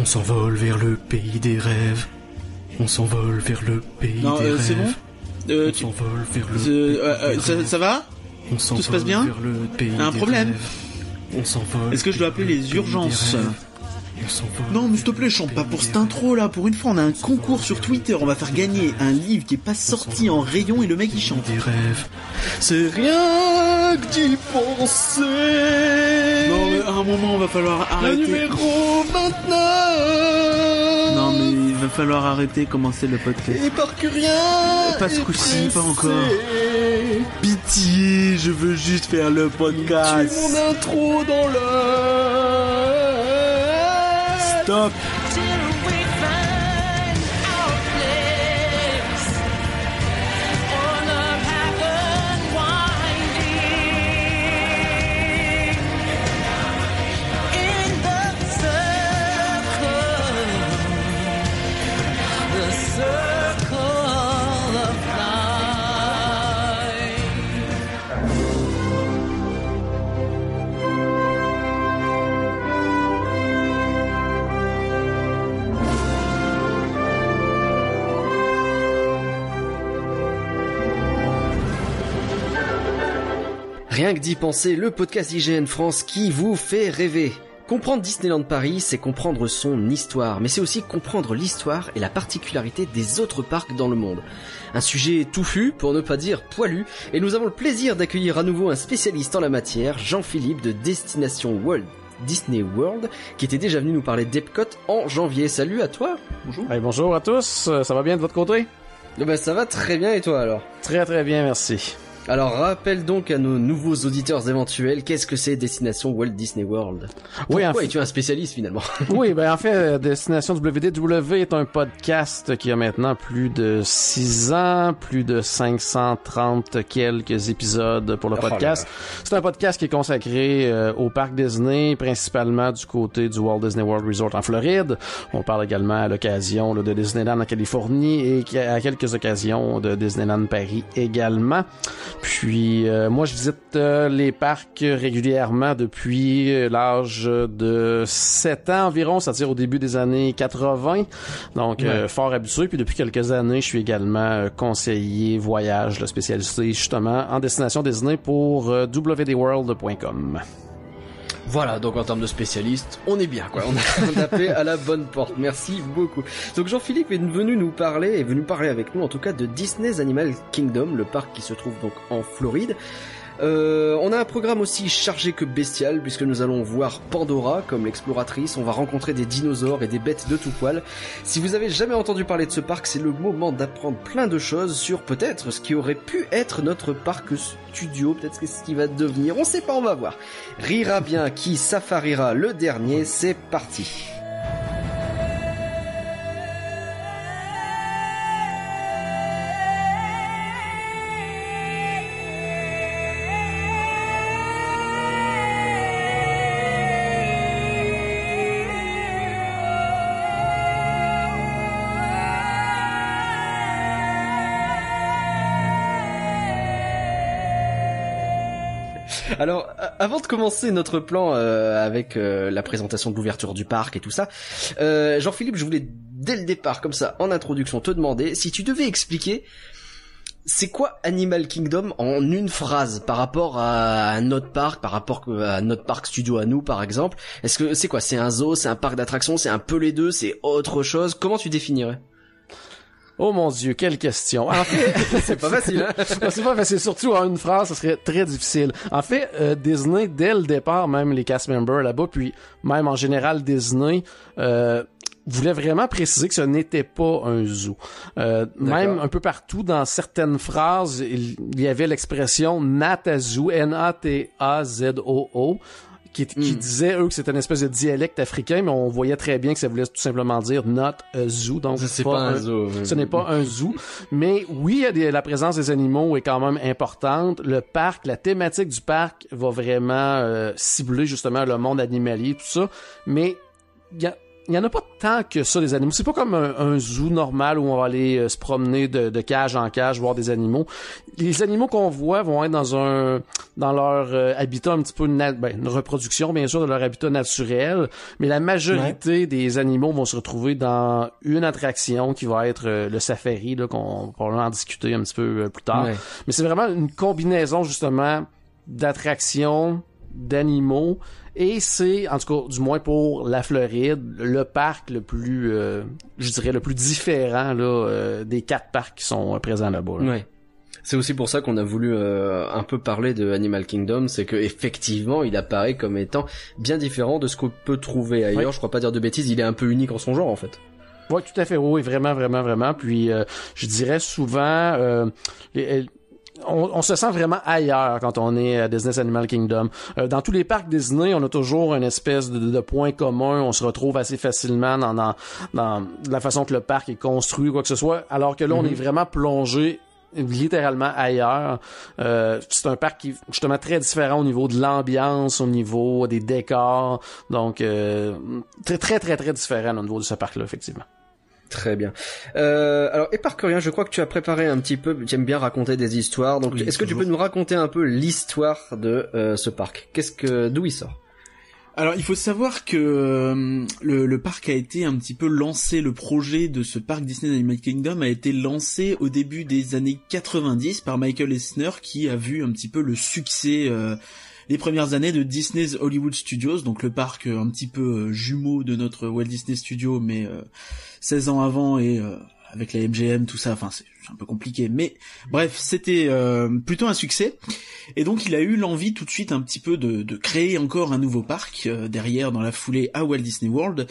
On s'envole vers le pays des rêves. On s'envole vers le pays Non, des euh, rêves. c'est bon euh, On tu- s'envole vers le euh, pays euh, des ça, rêves. ça va On s'envole se passe bien vers le pays Un des problème rêves. On s'envole. Est-ce que je dois appeler le les urgences Non, mais s'il te plaît, le chante pas pour cette intro là. Pour une fois, on a un concours sur Twitter. On va faire gagner un livre qui est pas sorti en rayon et le mec il chante. Des rêves. C'est rien que d'y penser. Non, mais à un moment, on va falloir Le arrêter. numéro maintenant. Non, mais il va falloir arrêter, commencer le podcast. Et par que rien. Pas ce coup-ci, pas encore. Pitié, je veux juste faire le Tu podcast. mon intro dans le. stuff. Rien que d'y penser, le podcast IGN France qui vous fait rêver. Comprendre Disneyland Paris, c'est comprendre son histoire, mais c'est aussi comprendre l'histoire et la particularité des autres parcs dans le monde. Un sujet touffu, pour ne pas dire poilu, et nous avons le plaisir d'accueillir à nouveau un spécialiste en la matière, Jean-Philippe de Destination World. Disney World, qui était déjà venu nous parler d'Epcot en janvier. Salut à toi Bonjour Hey, bonjour à tous, Euh, ça va bien de votre côté? Eh ben, Ça va très bien et toi alors? Très très bien, merci. Alors rappelle donc à nos nouveaux auditeurs éventuels, qu'est-ce que c'est Destination Walt Disney World? Oui, en Pourquoi fait- es-tu un spécialiste finalement? Oui, ben en fait, euh, Destination WDW est un podcast qui a maintenant plus de 6 ans, plus de 530 quelques épisodes pour le Oh podcast. C'est un podcast qui est consacré euh, au parc Disney, principalement du côté du Walt Disney World Resort en Floride. On parle également à l'occasion de Disneyland en Californie et à quelques occasions de Disneyland Paris également. Puis euh, moi, je visite euh, les parcs régulièrement depuis euh, l'âge de 7 ans environ, c'est-à-dire au début des années 80. Donc, euh, fort habitué. Puis depuis quelques années, je suis également euh, conseiller voyage, là, spécialisé justement en destination Disney pour wdworld.com. Voilà, donc en termes de spécialiste, on est bien quoi, on a tapé à la bonne porte, merci beaucoup. Donc Jean-Philippe est venu nous parler, est venu parler avec nous en tout cas de Disney's Animal Kingdom, le parc qui se trouve donc en Floride. Euh, on a un programme aussi chargé que bestial puisque nous allons voir Pandora comme l'exploratrice, on va rencontrer des dinosaures et des bêtes de tout poil. Si vous avez jamais entendu parler de ce parc, c'est le moment d'apprendre plein de choses sur peut-être ce qui aurait pu être notre parc studio, peut-être ce qui va devenir, on sait pas, on va voir. Rira bien qui safarira le dernier, c'est parti. Avant de commencer notre plan euh, avec euh, la présentation de l'ouverture du parc et tout ça, euh, Jean-Philippe, je voulais dès le départ, comme ça, en introduction, te demander si tu devais expliquer c'est quoi Animal Kingdom en une phrase par rapport à un autre parc, par rapport à notre parc studio à nous, par exemple? Est-ce que c'est quoi? C'est un zoo, c'est un parc d'attractions, c'est un peu les deux, c'est autre chose? Comment tu définirais? Oh mon dieu, quelle question. En fait, C'est pas facile, hein? C'est pas facile, surtout en une phrase, ce serait très difficile. En fait, euh, Disney, dès le départ, même les cast members là-bas, puis même en général Disney, euh, voulait vraiment préciser que ce n'était pas un zoo. Euh, même un peu partout, dans certaines phrases, il, il y avait l'expression not a zoo, N-A-T-A-Z-O-O, qui, qui disait, eux, que c'était une espèce de dialecte africain, mais on voyait très bien que ça voulait tout simplement dire not a zoo, donc C'est pas un zoo. ce n'est pas un zoo. Mais oui, il y a des- la présence des animaux est quand même importante. Le parc, la thématique du parc va vraiment euh, cibler justement le monde animalier, tout ça. Mais il y a- il y en a pas tant que ça des animaux. C'est pas comme un, un zoo normal où on va aller euh, se promener de, de cage en cage voir des animaux. Les animaux qu'on voit vont être dans un dans leur euh, habitat un petit peu nat- ben, une reproduction bien sûr de leur habitat naturel, mais la majorité des animaux vont se retrouver dans une attraction qui va être euh, le safari là qu'on va probablement en discuter un petit peu plus tard. Ouais. Mais c'est vraiment une combinaison justement d'attractions, d'animaux, et c'est, en tout cas, du moins pour la Floride, le parc le plus, euh, je dirais, le plus différent là, euh, des quatre parcs qui sont euh, présents là-bas. là. Ouais. C'est aussi pour ça qu'on a voulu euh, un peu parler de Animal Kingdom, c'est que effectivement, il apparaît comme étant bien différent de ce qu'on peut trouver ailleurs. Oui. Je crois pas dire de bêtises, il est un peu unique en son genre en fait. Oui, tout à fait. Oui, vraiment, vraiment, vraiment. Puis, euh, je dirais souvent, euh, les- on, on se sent vraiment ailleurs quand on est à Disney's Animal Kingdom. Euh, dans tous les parcs Disney, on a toujours une espèce de, de point commun. On se retrouve assez facilement dans, dans, dans la façon que le parc est construit, quoi que ce soit. Alors que là, on est vraiment plongé littéralement ailleurs. Euh, c'est un parc qui est justement très différent au niveau de l'ambiance, au niveau des décors. Donc, euh, très, très, très, très différent au niveau de ce parc-là, effectivement. Très bien. Euh, alors, éparcurien, je crois que tu as préparé un petit peu, tu aimes bien raconter des histoires, donc Oui, est-ce que tu peux nous raconter un peu l'histoire de euh, ce parc? Qu'est-ce que, d'où il sort? Alors il faut savoir que euh, le, le parc a été un petit peu lancé, le projet de ce parc Disney Animal Kingdom a été lancé au début des années 90 par Michael Eisner qui a vu un petit peu le succès euh, des premières années de Disney's Hollywood Studios, donc le parc euh, un petit peu euh, jumeau de notre Walt Disney Studio, mais euh, 16 ans avant et euh, avec la MGM, tout ça, enfin c'est un peu compliqué, mais bref, c'était euh, plutôt un succès. Et donc il a eu l'envie tout de suite un petit peu de, créer encore un nouveau parc euh, derrière dans la foulée à Walt Disney World.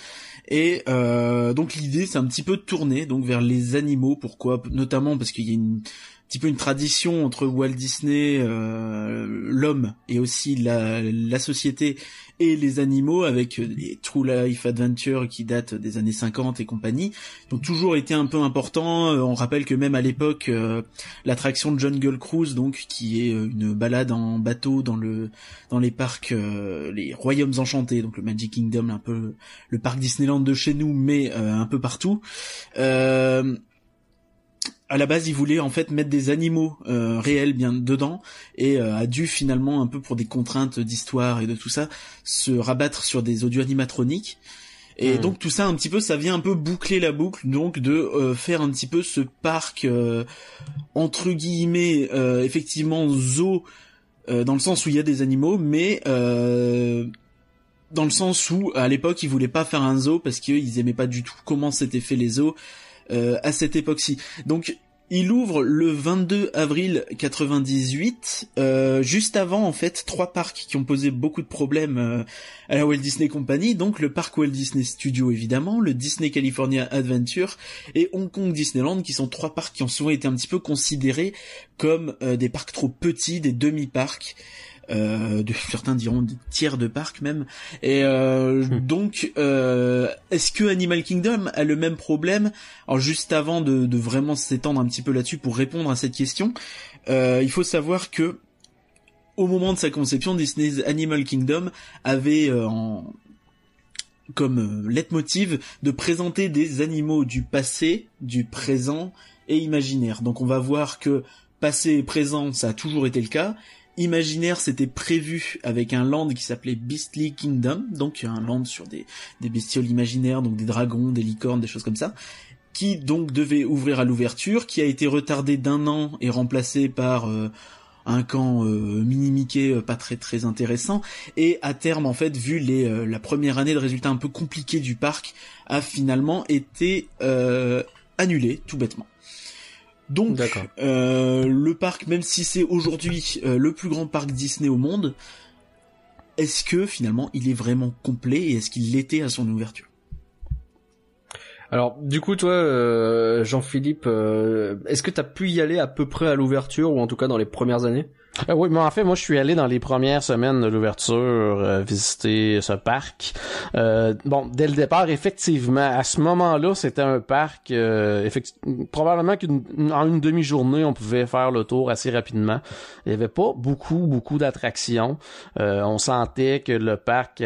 Et euh, donc l'idée c'est un petit peu de tourner donc vers les animaux. Pourquoi Notamment parce qu'il y a une un petit peu une tradition entre Walt Disney, euh, l'homme et aussi la, la société et les animaux avec euh, les True Life Adventure qui datent des années 50 et compagnie. Ont toujours été un peu importants. Euh, On rappelle que même à l'époque, euh, l'attraction de Jungle Cruise, donc qui est euh, une balade en bateau dans le dans les parcs, euh, les royaumes enchantés, donc le Magic Kingdom, un peu le parc Disneyland de chez nous, mais euh, un peu partout. Euh, à la base, il voulait en fait mettre des animaux euh, réels bien dedans et euh, a dû finalement un peu pour des contraintes d'histoire et de tout ça se rabattre sur des audio animatroniques. Et Hmm. donc tout ça un petit peu, ça vient un peu boucler la boucle, donc de euh, faire un petit peu ce parc euh, entre guillemets euh, effectivement zoo euh, dans le sens où il y a des animaux, mais euh, dans le sens où à l'époque ils voulaient pas faire un zoo parce qu'ils aimaient pas du tout comment s'étaient fait les zoos euh, à cette époque-ci. Donc il ouvre le 22 avril 98, euh, juste avant en fait trois parcs qui ont posé beaucoup de problèmes euh, à la Walt Disney Company, donc le parc Walt Disney Studio évidemment, le Disney California Adventure et Hong Kong Disneyland qui sont trois parcs qui ont souvent été un petit peu considérés comme euh, des parcs trop petits, des demi-parcs. Euh, de, certains diront tiers de parcs même et euh, donc euh, est-ce que Animal Kingdom a le même problème? Alors juste avant de, de vraiment s'étendre un petit peu là-dessus pour répondre à cette question euh, il faut savoir que au moment de sa conception Disney's Animal Kingdom avait euh, en comme euh, leitmotiv de présenter des animaux du passé, du présent et imaginaire. Donc on va voir que passé et présent, ça a toujours été le cas. Imaginaire, c'était prévu avec un land qui s'appelait Beastly Kingdom, donc un land sur des, bestioles imaginaires, donc des dragons, des licornes, des choses comme ça, qui donc devait ouvrir à l'ouverture, qui a été retardé d'un an et remplacé par euh, un camp euh, mini Mickey euh, pas très très intéressant, et à terme en fait, vu les, euh, la première année de résultats un peu compliqués du parc, a finalement été annulé tout bêtement. Donc, euh, le parc, même si c'est aujourd'hui euh, le plus grand parc Disney au monde, est-ce que finalement il est vraiment complet et est-ce qu'il l'était à son ouverture? Alors, du coup, toi, euh, Jean-Philippe, euh, est-ce que t'as pu y aller à peu près à l'ouverture ou en tout cas dans les premières années? Euh, oui, mais en fait, moi, je suis allé dans les premières semaines de l'ouverture euh, visiter ce parc. Euh, bon, dès le départ, effectivement, à ce moment-là, c'était un parc. Euh, probablement qu'en une demi-journée, on pouvait faire le tour assez rapidement. Il y avait pas beaucoup, beaucoup d'attractions. Euh, on sentait que le parc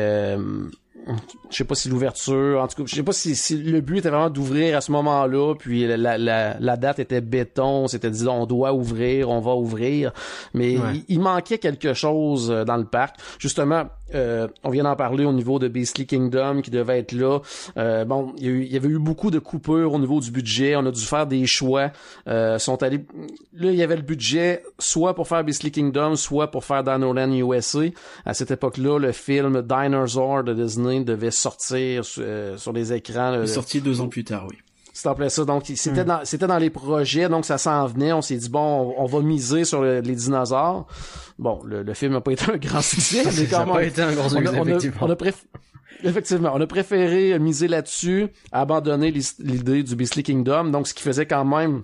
je sais pas si l'ouverture, en tout cas, je sais pas si, si le but était vraiment d'ouvrir à ce moment-là, puis la, la, la date était béton, c'était dit on doit ouvrir, on va ouvrir, mais Ouais. il, il manquait quelque chose euh, dans le parc. Justement, euh, on vient d'en parler au niveau de Beastly Kingdom qui devait être là. Euh, bon, il y, a eu- il y avait eu beaucoup de coupures au niveau du budget. On a dû faire des choix. Euh, sont allés. Là, il y avait le budget soit pour faire Beastly Kingdom, soit pour faire Dinoland USA. À cette époque-là, le film Dinosaur de Disney devait sortir sur, euh, sur les écrans. Il est sorti deux ans plus tard, oui. c'est en plein ça. Donc, il- c'était dans, c'était dans les projets, donc ça s'en venait. On s'est dit, bon, on, on va miser sur le- les dinosaures. Bon, le, le film n'a pas été un grand succès, mais Ça quand a même, pas été un grand on a- succès, on a- effectivement. on a préf- Effectivement, on a préféré miser là-dessus, abandonner l'idée du Beastly Kingdom, donc ce qui faisait quand même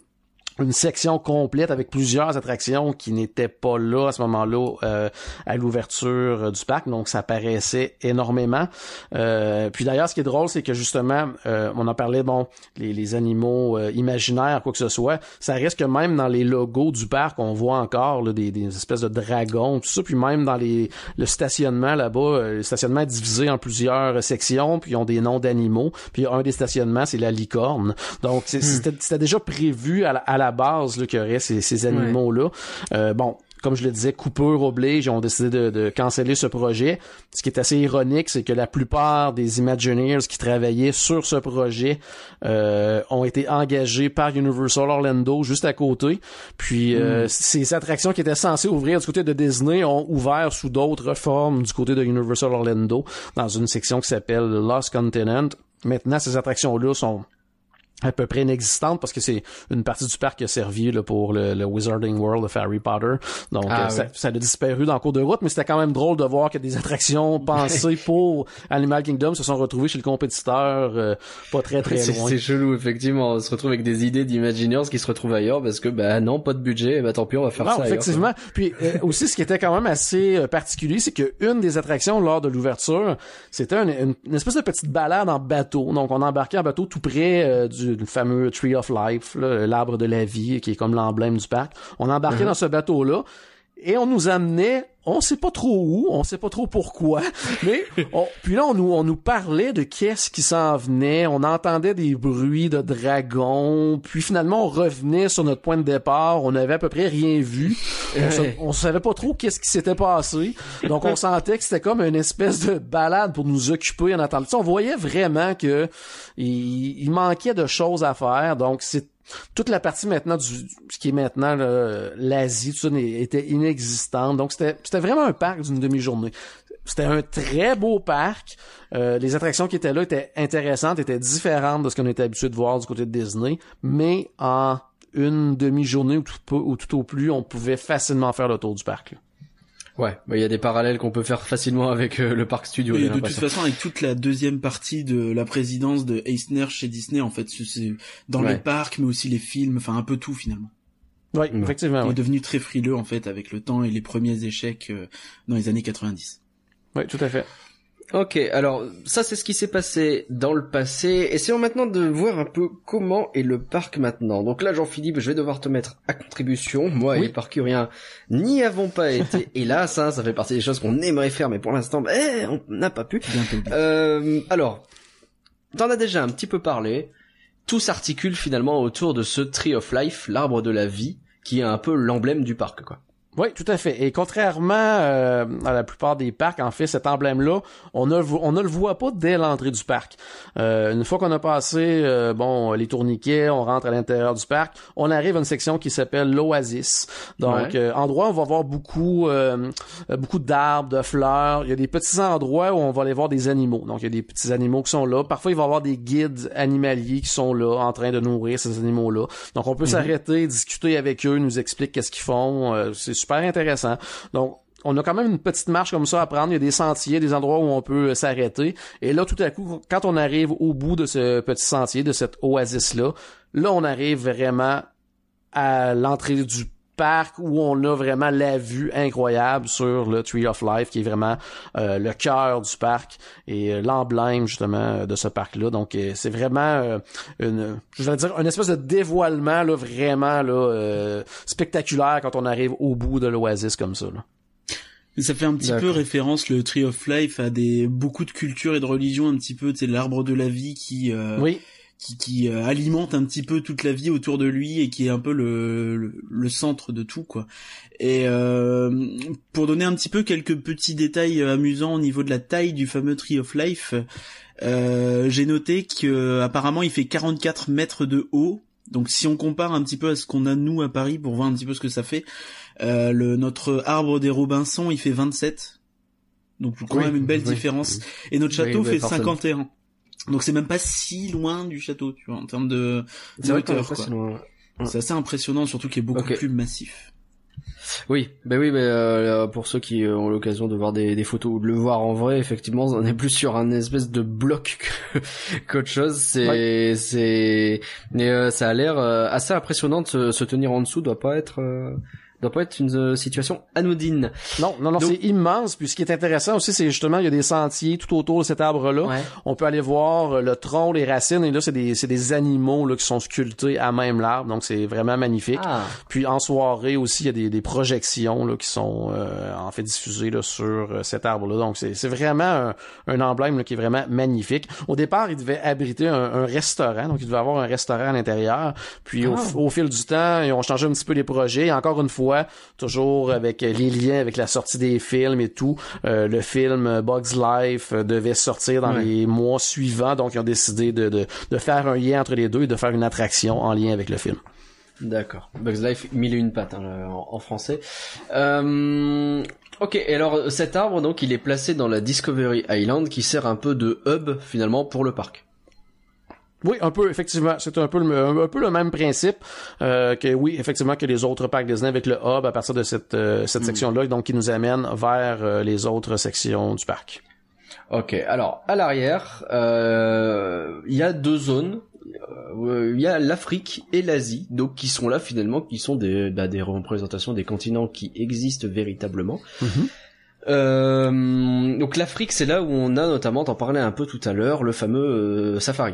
une section complète avec plusieurs attractions qui n'étaient pas là à ce moment-là euh, à l'ouverture euh, du parc, donc ça paraissait énormément. Euh, puis d'ailleurs, ce qui est drôle, c'est que justement, euh, on en parlait, bon, les, les animaux euh, imaginaires, quoi que ce soit, ça reste que même dans les logos du parc, on voit encore là, des, des espèces de dragons, tout ça, puis même dans les le stationnement là-bas, euh, le stationnement est divisé en plusieurs sections, puis ils ont des noms d'animaux, puis un des stationnements, c'est la licorne. Donc, c'est- c'était c'était déjà prévu à la, à la base là, qu'il y aurait ces, ces animaux-là. Euh, bon, comme je le disais, coupure oblige, ils ont décidé de, de canceller ce projet. Ce qui est assez ironique, c'est que la plupart des Imagineers qui travaillaient sur ce projet euh, ont été engagés par Universal Orlando juste à côté. Puis euh, ces attractions qui étaient censées ouvrir du côté de Disney ont ouvert sous d'autres formes du côté de Universal Orlando dans une section qui s'appelle Lost Continent. Maintenant, ces attractions-là sont à peu près inexistante parce que c'est une partie du parc qui a servi là, pour le, le Wizarding World of Harry Potter. Donc Ah, euh, ça, ça a disparu dans le cours de route, mais c'était quand même drôle de voir que des attractions pensées pour Animal Kingdom se sont retrouvées chez le compétiteur euh, pas très très loin. c'est chelou, effectivement. On se retrouve avec des idées d'Imagineers qui se retrouvent ailleurs parce que, bah non, pas de budget, bah tant pis, on va faire Non, ça ailleurs, effectivement. Puis euh, aussi, ce qui était quand même assez euh, particulier, c'est que une des attractions lors de l'ouverture, c'était une, une- une espèce de petite balade en bateau. Donc, on embarquait en bateau tout près du, du fameux Tree of Life, là, l'arbre de la vie, qui est comme l'emblème du parc. On embarquait dans ce bateau-là. Et on nous amenait, on sait pas trop où, on sait pas trop pourquoi, mais on- puis là on nous on nous parlait de qu'est-ce qui s'en venait, on entendait des bruits de dragons, puis finalement on revenait sur notre point de départ, on avait à peu près rien vu, on, sa- on savait pas trop qu'est-ce qui s'était passé, donc on sentait que c'était comme une espèce de balade pour nous occuper en attendant. On voyait vraiment que il, il manquait de choses à faire, donc c'est toute la partie maintenant du ce qui est maintenant l'Asie tout ça était inexistante. Donc c'était vraiment un parc d'une demi-journée. C'était un très beau parc. Euh, les attractions qui étaient là étaient intéressantes étaient différentes de ce qu'on était habitué de voir du côté de Disney. Mais en une demi-journée ou tout, ou tout au plus on pouvait facilement faire le tour du parc là. Ouais, bah il y a des parallèles qu'on peut faire facilement avec euh, le parc studio. Et de toute façon, avec toute la deuxième partie de la présidence de Eisner chez Disney, en fait, c'est- dans Ouais. les parcs, mais aussi les films, enfin un peu tout finalement. oui Ouais. effectivement Il est devenu très frileux en fait avec le temps et les premiers échecs euh, dans les années 90. oui tout à fait Ok, alors ça c'est ce qui s'est passé dans le passé. Essayons maintenant de voir un peu comment est le parc maintenant. Donc là Jean-Philippe, je vais devoir te mettre à contribution. Moi Oui. et Parcurien n'y avons pas été. Hélas, hein, ça fait partie des choses qu'on aimerait faire, mais pour l'instant, bah, eh, on n'a pas pu. Euh, alors, t'en as déjà un petit peu parlé. Tout s'articule finalement autour de ce Tree of Life, l'arbre de la vie, qui est un peu l'emblème du parc, quoi. Oui, tout à fait. Et contrairement euh, à la plupart des parcs, en fait, cet emblème-là, on ne, on ne le voit pas dès l'entrée du parc. Euh, une fois qu'on a passé, euh, bon, les tourniquets, on rentre à l'intérieur du parc, on arrive à une section qui s'appelle l'Oasis. Donc, Ouais. euh, endroit où on va voir beaucoup, euh, beaucoup d'arbres, de fleurs. Il y a des petits endroits où on va aller voir des animaux. Donc, il y a des petits animaux qui sont là. Parfois, il va y avoir des guides animaliers qui sont là, en train de nourrir ces animaux-là. Donc, on peut s'arrêter, discuter avec eux, nous expliquer qu'est-ce qu'ils font. Euh, c'est super intéressant. Donc, on a quand même une petite marche comme ça à prendre. Il y a des sentiers, des endroits où on peut euh, s'arrêter. Et là, tout à coup, quand on arrive au bout de ce petit sentier, de cette oasis-là, là, on arrive vraiment à l'entrée du parc où on a vraiment la vue incroyable sur le Tree of Life qui est vraiment euh, le cœur du parc et euh, l'emblème justement euh, de ce parc là donc euh, c'est vraiment euh, une je vais dire une espèce de dévoilement là vraiment là euh, spectaculaire quand on arrive au bout de l'oasis comme ça là. Ça fait un petit peu référence le Tree of Life à des beaucoup de cultures et de religions un petit peu, tu sais l'arbre de la vie qui euh, Oui. Qui, qui euh, alimente un petit peu toute la vie autour de lui et qui est un peu le, le, le centre de tout quoi. Et euh, pour donner un petit peu quelques petits détails euh, amusants au niveau de la taille du fameux Tree of Life, euh, j'ai noté que apparemment il fait 44 mètres de haut. Donc si on compare un petit peu à ce qu'on a nous à Paris pour voir un petit peu ce que ça fait, euh, le notre arbre des Robinson il fait 27. Donc quand Oui, même une belle oui. différence. Et notre château fait forcément. 51. Donc c'est même pas si loin du château, tu vois, en termes de, hauteur. si. C'est assez impressionnant, surtout qu'il est beaucoup plus massif. Oui, ben oui, mais euh, pour ceux qui euh, ont l'occasion de voir des, des photos ou de le voir en vrai, effectivement, on est plus sur un espèce de bloc qu'autre chose. C'est, c'est, mais euh, ça a l'air euh, assez impressionnant de se, se tenir en dessous. Doit pas être, euh, doit pas être une euh, situation anodine. Non, non, non, c'est immense. Puis ce qui est intéressant aussi, c'est justement, il y a des sentiers tout autour de cet arbre-là. Ouais. On peut aller voir euh, le tronc, les racines, et là, c'est des, c'est des animaux là, qui sont sculptés à même l'arbre. Donc, c'est vraiment magnifique. Ah, Puis en soirée aussi, il y a des, des projections là, qui sont euh, en fait diffusées là, sur euh, cet arbre-là. Donc c'est c'est vraiment un, un emblème là, qui est vraiment magnifique. Au départ, il devait abriter un, un restaurant, donc il devait avoir un restaurant à l'intérieur. Puis au, Ah. au fil du temps, ils ont changé un petit peu les projets. Et encore une fois, toujours avec les liens avec la sortie des films et tout, euh, le film Bugs Life euh, devait sortir dans les mois suivants. Donc ils ont décidé de, de, de faire un lien entre les deux et de faire une attraction en lien avec le film. d'accord. Bugs Life, mille et une pattes hein, en, en français. Euh, ok, et alors cet arbre, donc, il est placé dans la Discovery Island, qui sert un peu de hub finalement pour le parc. Oui, un peu, effectivement. C'est un peu le, un peu le même principe euh, que, oui, effectivement, que les autres parcs Disney avec le hub à partir de cette, euh, cette section-là, donc qui nous amène vers euh, les autres sections du parc. Ok, alors à l'arrière, euh, il y a deux zones. Euh, Il y a l'Afrique et l'Asie, donc qui sont là finalement, qui sont des, bah, des représentations des continents qui existent véritablement. Mhm. Euh, donc l'Afrique, c'est là où on a notamment, t'en parlais un peu tout à l'heure, le fameux euh, safari.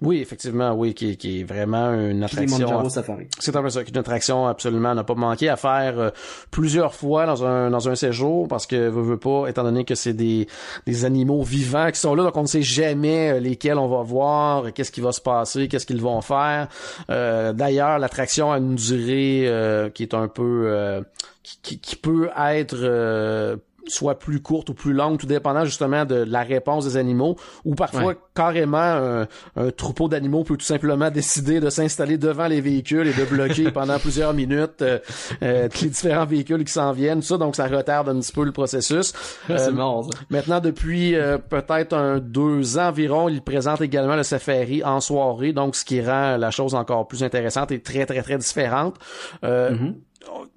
Oui, effectivement, oui, qui, qui est vraiment une attraction. Safari. C'est un peu ça, une attraction absolument ne pas manquer à faire euh, plusieurs fois dans un dans un séjour parce que veut, veut pas, étant donné que c'est des des animaux vivants qui sont là, donc on ne sait jamais euh, lesquels on va voir, qu'est-ce qui va se passer, qu'est-ce qu'ils vont faire. Euh, D'ailleurs, l'attraction a une durée euh, qui est un peu euh, qui, qui, qui peut être euh, soit plus courte ou plus longue, tout dépendant justement de la réponse des animaux, ou parfois Ouais. carrément un, un troupeau d'animaux peut tout simplement décider de s'installer devant les véhicules et de bloquer pendant plusieurs minutes euh, euh, les différents véhicules qui s'en viennent, tout ça, donc ça retarde un petit peu le processus. Euh, marrant ça. Maintenant, depuis euh, peut-être un deux ans environ, il présente également le safari en soirée, donc ce qui rend la chose encore plus intéressante et très très très différente. Euh, Mhm.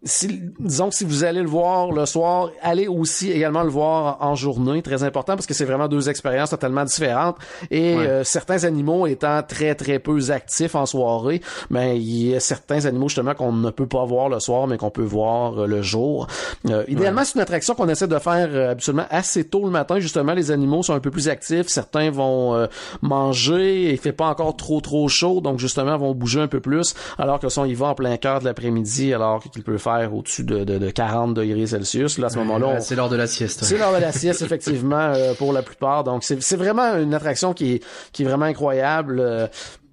Si, disons que si vous allez le voir le soir, allez aussi également le voir en journée, très important parce que c'est vraiment deux expériences totalement différentes. Et Ouais. euh, certains animaux étant très très peu actifs en soirée, mais il y a certains animaux justement qu'on ne peut pas voir le soir, mais qu'on peut voir euh, le jour. Euh, idéalement, c'est une attraction qu'on essaie de faire euh, habituellement assez tôt le matin. Justement, les animaux sont un peu plus actifs. Certains vont euh, manger. Il fait pas encore trop trop chaud, donc justement vont bouger un peu plus. Alors que si on y va en plein cœur de l'après-midi, alors qu'il peut faire au-dessus de, de, de 40 degrés Celsius, là à ce moment-là, on- Ouais, c'est l'heure de la sieste. c'est l'heure de la sieste, effectivement, euh, pour la plupart. Donc, c'est vraiment une attraction qui est, qui est vraiment incroyable. euh,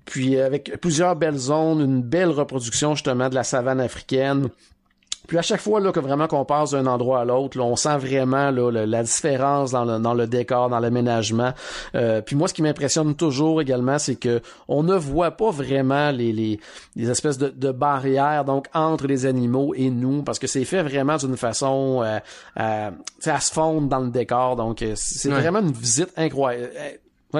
puis, avec plusieurs belles zones, une belle reproduction, justement, de la savane africaine. Puis à chaque fois là que vraiment qu'on passe d'un endroit à l'autre, là, on sent vraiment là, le- la différence dans le, dans le décor, dans l'aménagement. Euh, puis moi, ce qui m'impressionne toujours également, c'est que on ne voit pas vraiment les, les, les espèces de, de barrières donc entre les animaux et nous, parce que c'est fait vraiment d'une façon euh, sais, à se fondre dans le décor. Donc euh, c'est Ouais. vraiment une visite incroyable.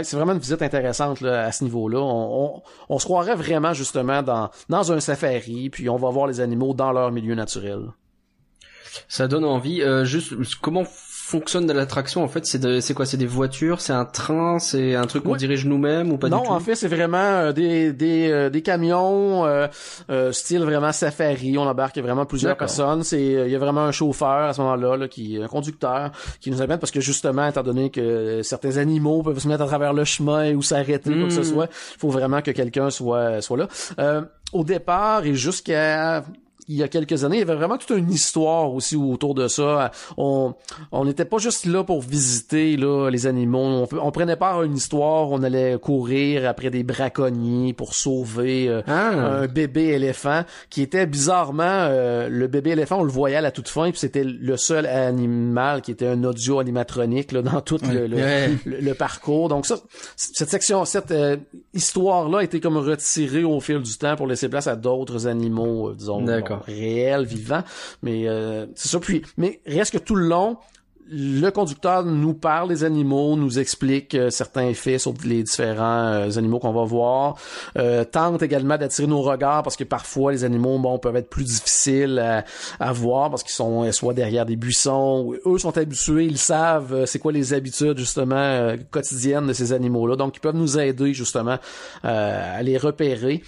C'est vraiment une visite intéressante à ce niveau-là. On, se croirait vraiment justement dans, dans un safari, puis on va voir les animaux dans leur milieu naturel. Ça donne envie. Euh, juste, comment fonctionne l'attraction en fait C'est de- c'est quoi? C'est des voitures C'est un train C'est un truc qu'on Oui. dirige nous-mêmes ou pas non, du tout? en fait, c'est vraiment euh, des des, euh, des camions euh, euh, style vraiment safari. On embarque vraiment plusieurs personnes. C'est euh, il y a vraiment un chauffeur à ce moment-là, là, qui un conducteur qui nous amène parce que justement, étant donné que certains animaux peuvent se mettre à travers le chemin ou s'arrêter, quoi que ce Mm. soit, il faut vraiment que quelqu'un soit soit là. Euh, au départ et jusqu'à il y a quelques années, il y avait vraiment toute une histoire aussi autour de ça. On on n'était pas juste là pour visiter là les animaux. On, on prenait part à une histoire. On allait courir après des braconniers pour sauver euh, Ah. un bébé éléphant qui était bizarrement euh, le bébé éléphant. On le voyait à la toute fin, puis c'était le seul animal qui était un audio animatronique là dans tout le, le- Ouais. le, le parcours. Donc ça, cette section, cette euh, histoire-là a été comme retirée au fil du temps pour laisser place à d'autres animaux, euh, disons, D'accord. Bon, réels, vivants. Mais euh, c'est ça. Puis, mais reste que tout le long, le conducteur nous parle des animaux, nous explique euh, certains faits sur les différents euh, animaux qu'on va voir, tente également d'attirer nos regards parce que parfois les animaux bon peuvent être plus difficiles à, à voir parce qu'ils sont soit derrière des buissons, eux sont habitués, ils savent c'est quoi les habitudes justement quotidiennes de ces animaux-là, donc ils peuvent nous aider justement à les repérer.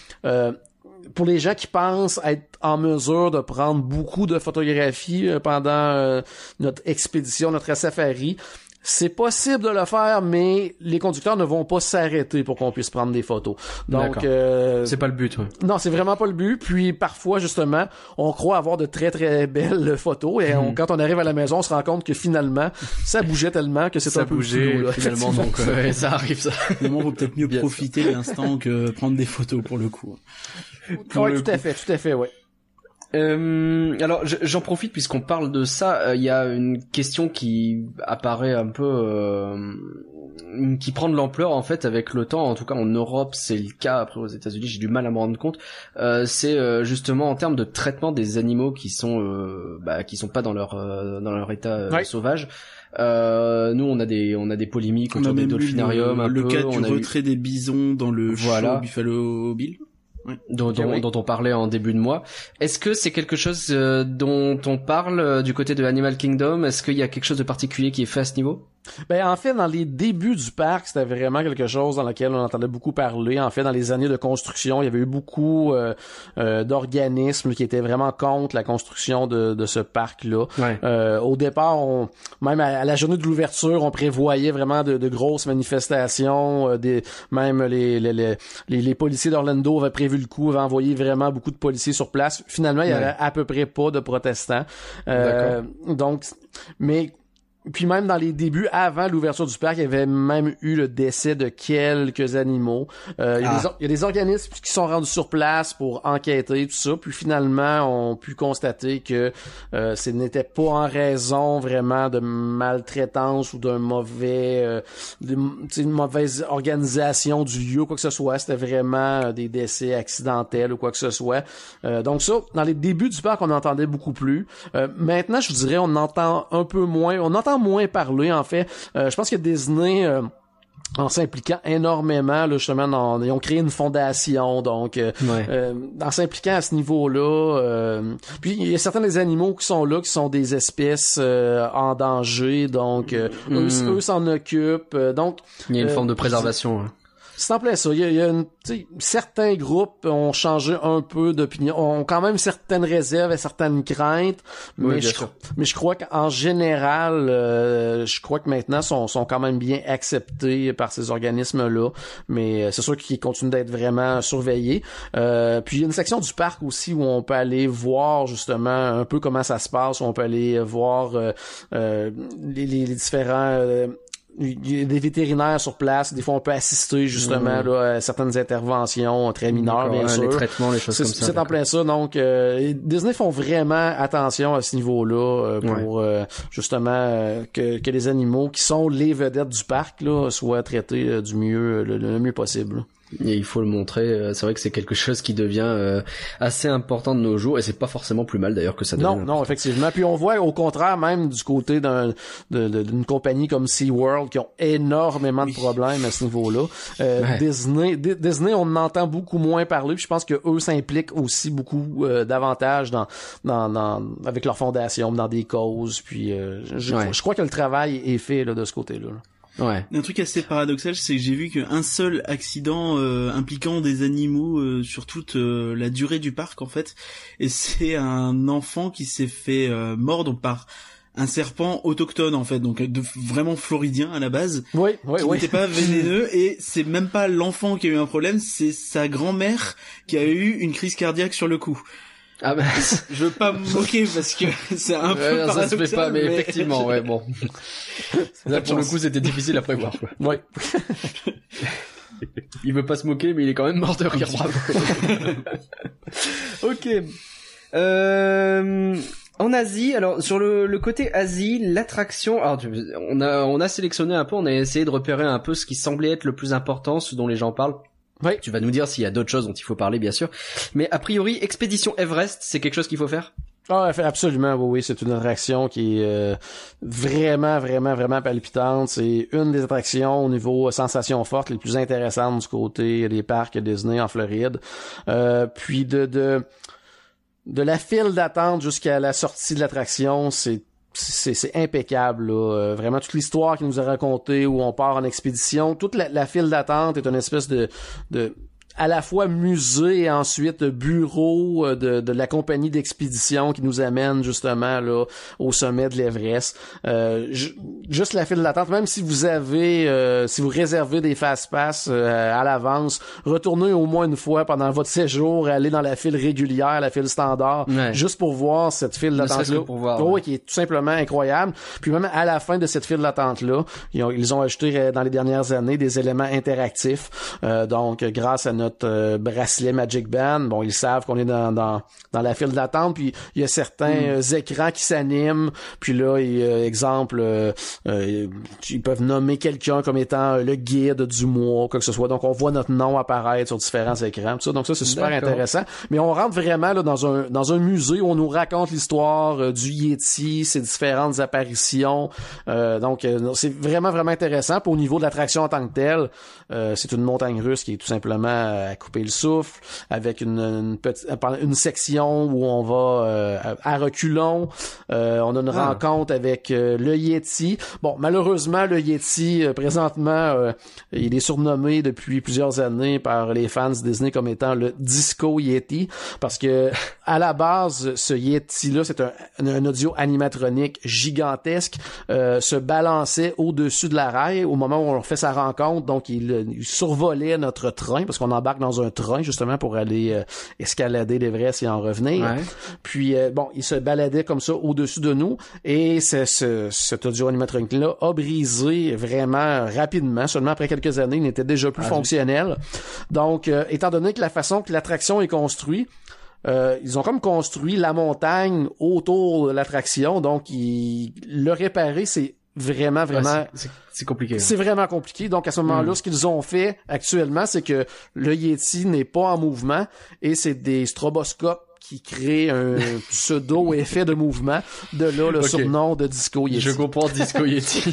Pour les gens qui pensent être en mesure de prendre beaucoup de photographies euh, pendant euh, notre expédition, notre safari, c'est possible de le faire, mais les conducteurs ne vont pas s'arrêter pour qu'on puisse prendre des photos. Donc, euh, C'est pas le but, ouais. non, c'est vraiment pas le but. Puis parfois, justement, on croit avoir de très très belles photos et Hmm. on- quand on arrive à la maison, on se rend compte que finalement, ça bougeait tellement que c'est Ça un peu bougeait flou, là. finalement, donc ouais, ça arrive ça. Finalement, vaut peut-être mieux profiter de l'instant que prendre des photos pour le coup. Pour Ouais, le tout à fait, tout à fait, ouais. Euh, alors je- j'en profite puisqu'on parle de ça. euh, Il y a une question qui apparaît un peu, euh, qui prend de l'ampleur en fait avec le temps. En tout cas en Europe c'est le cas. Après aux États-Unis j'ai du mal à me rendre compte. Euh, c'est euh, justement en termes de traitement des animaux qui sont, euh, bah, qui sont pas dans leur euh, dans leur état euh, Ouais. sauvage. Euh, nous on a des on a des polémiques On a autour des dolphinariums le, un le peu. cas on du a eu- retrait des bisons dans le Voilà. show Buffalo Bill. Dont, dont- oui. dont on parlait en début de mois. Est-ce que c'est quelque chose euh, dont on parle euh, du côté de Animal Kingdom? Est-ce qu'il y a quelque chose de particulier qui est fait à ce niveau? Ben en fait, dans les débuts du parc, c'était vraiment quelque chose dans lequel on entendait beaucoup parler. En fait, dans les années de construction, il y avait eu beaucoup euh, euh, d'organismes qui étaient vraiment contre la construction de, de ce parc-là. Ouais. Euh, au départ, on, même à, à la journée de l'ouverture, on prévoyait vraiment de, de grosses manifestations. euh, des, même les, les, les, les, policiers d'Orlando avaient prévu le coup, avaient envoyé vraiment beaucoup de policiers sur place. Finalement, il y Ouais. avait à peu près pas de protestants. Euh, donc, mais puis même dans les débuts, avant l'ouverture du parc, il y avait même eu le décès de quelques animaux. Euh, il, y a Ah. des or- il y a des organismes qui sont rendus sur place pour enquêter tout ça, puis finalement ont pu constater que euh, ce n'était pas en raison vraiment de maltraitance ou d'un mauvais, euh, sais, une mauvaise organisation du lieu, quoi que ce soit. C'était vraiment euh, des décès accidentels ou quoi que ce soit. Euh, donc ça, dans les débuts du parc, on entendait beaucoup plus. Euh, maintenant, je vous dirais, on entend un peu moins, on entend moins parler en fait. Euh, je pense que Disney euh, en s'impliquant énormément là, justement dans, ils ont créé une fondation donc euh, Ouais. euh, en s'impliquant à ce niveau-là euh, puis il y a certains des animaux qui sont là qui sont des espèces en danger donc euh, eux, Mm. eux s'en occupent donc Il y a une forme de préservation. hein. C'est en plein ça. Il y a, il y a une, certains groupes ont changé un peu d'opinion, ont quand même certaines réserves et certaines craintes, Oui, mais, je, mais je crois qu'en général, euh, je crois que maintenant sont, sont quand même bien acceptés par ces organismes-là, mais euh, c'est sûr qu'ils continuent d'être vraiment surveillés. Euh, puis il y a une section du parc aussi où on peut aller voir justement un peu comment ça se passe, où on peut aller voir euh, euh, les, les- les différents euh, il y a des vétérinaires sur place. Des fois, on peut assister justement là, à certaines interventions très mineures, bien sûr. Les traitements, les choses C'est comme ça. c'est en plein ça. Donc, euh, Disney font vraiment attention à ce niveau-là euh, pour euh, justement euh, que, que les animaux qui sont les vedettes du parc là, soient traités du mieux, le, le mieux possible. Et il faut le montrer. euh, C'est vrai que c'est quelque chose qui devient euh, assez important de nos jours, et c'est pas forcément plus mal d'ailleurs que ça. Non, non, effectivement. Puis on voit au contraire même du côté d'un d'une compagnie comme SeaWorld qui ont énormément de problèmes à ce niveau-là. Euh, Ouais. Disney, Di- Disney, on en entend beaucoup moins parler. Puis je pense que eux s'impliquent aussi beaucoup euh, davantage dans, dans, dans avec leur fondation, dans des causes. Puis euh, je, Ouais. je crois que le travail est fait là, de ce côté-là. là. Ouais. Un truc assez paradoxal, c'est que j'ai vu qu'un seul accident euh, impliquant des animaux euh, sur toute euh, la durée du parc en fait, et c'est un enfant qui s'est fait euh, mordre par un serpent autochtone en fait, donc de, vraiment floridien à la base, Oui, oui, qui oui. n'était pas vénéneux, et c'est même pas l'enfant qui a eu un problème, c'est sa grand-mère qui a eu une crise cardiaque sur le coup. Ah bah, Je veux pas me moquer parce que c'est un peu ouais, ça se fait pas, mais, effectivement, ouais, bon. Là, pour le coup, c'était difficile à prévoir, quoi. Ouais. Il veut pas se moquer, mais il est quand même mort de rire, bravo. ok. Euh, en Asie, alors sur le, le côté Asie, l'attraction, alors on a on a sélectionné un peu, on a essayé de repérer un peu ce qui semblait être le plus important, ce dont les gens parlent. Oui. Tu vas nous dire s'il y a d'autres choses dont il faut parler, bien sûr. Mais a priori, expédition Everest, c'est quelque chose qu'il faut faire? Ah, absolument, oui, oui, c'est une attraction qui est euh, vraiment, vraiment, vraiment palpitante. C'est une des attractions au niveau sensation forte les plus intéressantes du côté des parcs Disney en Floride. Euh, puis de, de de la file d'attente jusqu'à la sortie de l'attraction, c'est c'est impeccable là. Euh, vraiment toute l'histoire qu'il nous a racontée où on part en expédition toute la, file d'attente est une espèce de à la fois musée et ensuite bureau euh, de, de la compagnie d'expédition qui nous amène justement là au sommet de l'Everest. Euh, ju- juste la file d'attente, même si vous avez, euh, si vous réservez des fast pass euh, à l'avance, retournez au moins une fois pendant votre séjour, allez dans la file régulière, la file standard, Ouais. juste pour voir cette file Ne d'attente serait-ce là. que pour voir, Oh, ouais. qui est tout simplement incroyable. Puis même à la fin de cette file d'attente là, ils ont, ils ont ajouté euh, dans les dernières années des éléments interactifs. Euh, donc grâce à notre euh, bracelet Magic Band, bon ils savent qu'on est dans, dans dans la file d'attente. Puis il y a certains euh, écrans qui s'animent. Puis là, il, exemple, euh, ils peuvent nommer quelqu'un comme étant le guide du mois, quoi que ce soit. Donc on voit notre nom apparaître sur différents écrans. tout ça. Donc ça c'est super intéressant. Mais on rentre vraiment là dans un dans un musée où on nous raconte l'histoire du Yeti, ses différentes apparitions. Euh, donc euh, c'est vraiment vraiment intéressant. Puis au niveau de l'attraction en tant que telle, euh, c'est une montagne russe qui est tout simplement à couper le souffle avec une une, petite, une section où on va euh, à à reculons. Euh, on a une Ah. rencontre avec euh, le Yeti. Bon, malheureusement, le Yeti, euh, présentement, euh, il est surnommé depuis plusieurs années par les fans Disney comme étant le Disco Yeti, parce que à la base, ce Yeti-là, c'est un, un audio animatronique gigantesque, euh, se balançait au-dessus de la rail au moment où on fait sa rencontre. Donc, il, euh, il survolait notre train, parce qu'on embarque dans un train justement pour aller euh, escalader l'Everest et en revenir. Ouais. Puis euh, bon, il se baladait comme ça au-dessus de nous et ce, ce, cet audio animatronique là a brisé vraiment rapidement, seulement après quelques années, il n'était déjà plus fonctionnel. Donc euh, étant donné que la façon que l'attraction est construite euh, ils ont comme construit la montagne autour de l'attraction, donc ils, le réparer, c'est vraiment, vraiment Ouais, c'est- compliqué. c'est vraiment compliqué. Donc à ce moment-là, ce qu'ils ont fait actuellement, c'est que le Yeti n'est pas en mouvement et c'est des stroboscopes qui créent un pseudo effet de mouvement. De là le surnom de Disco Yeti. Je comprends Disco Yeti.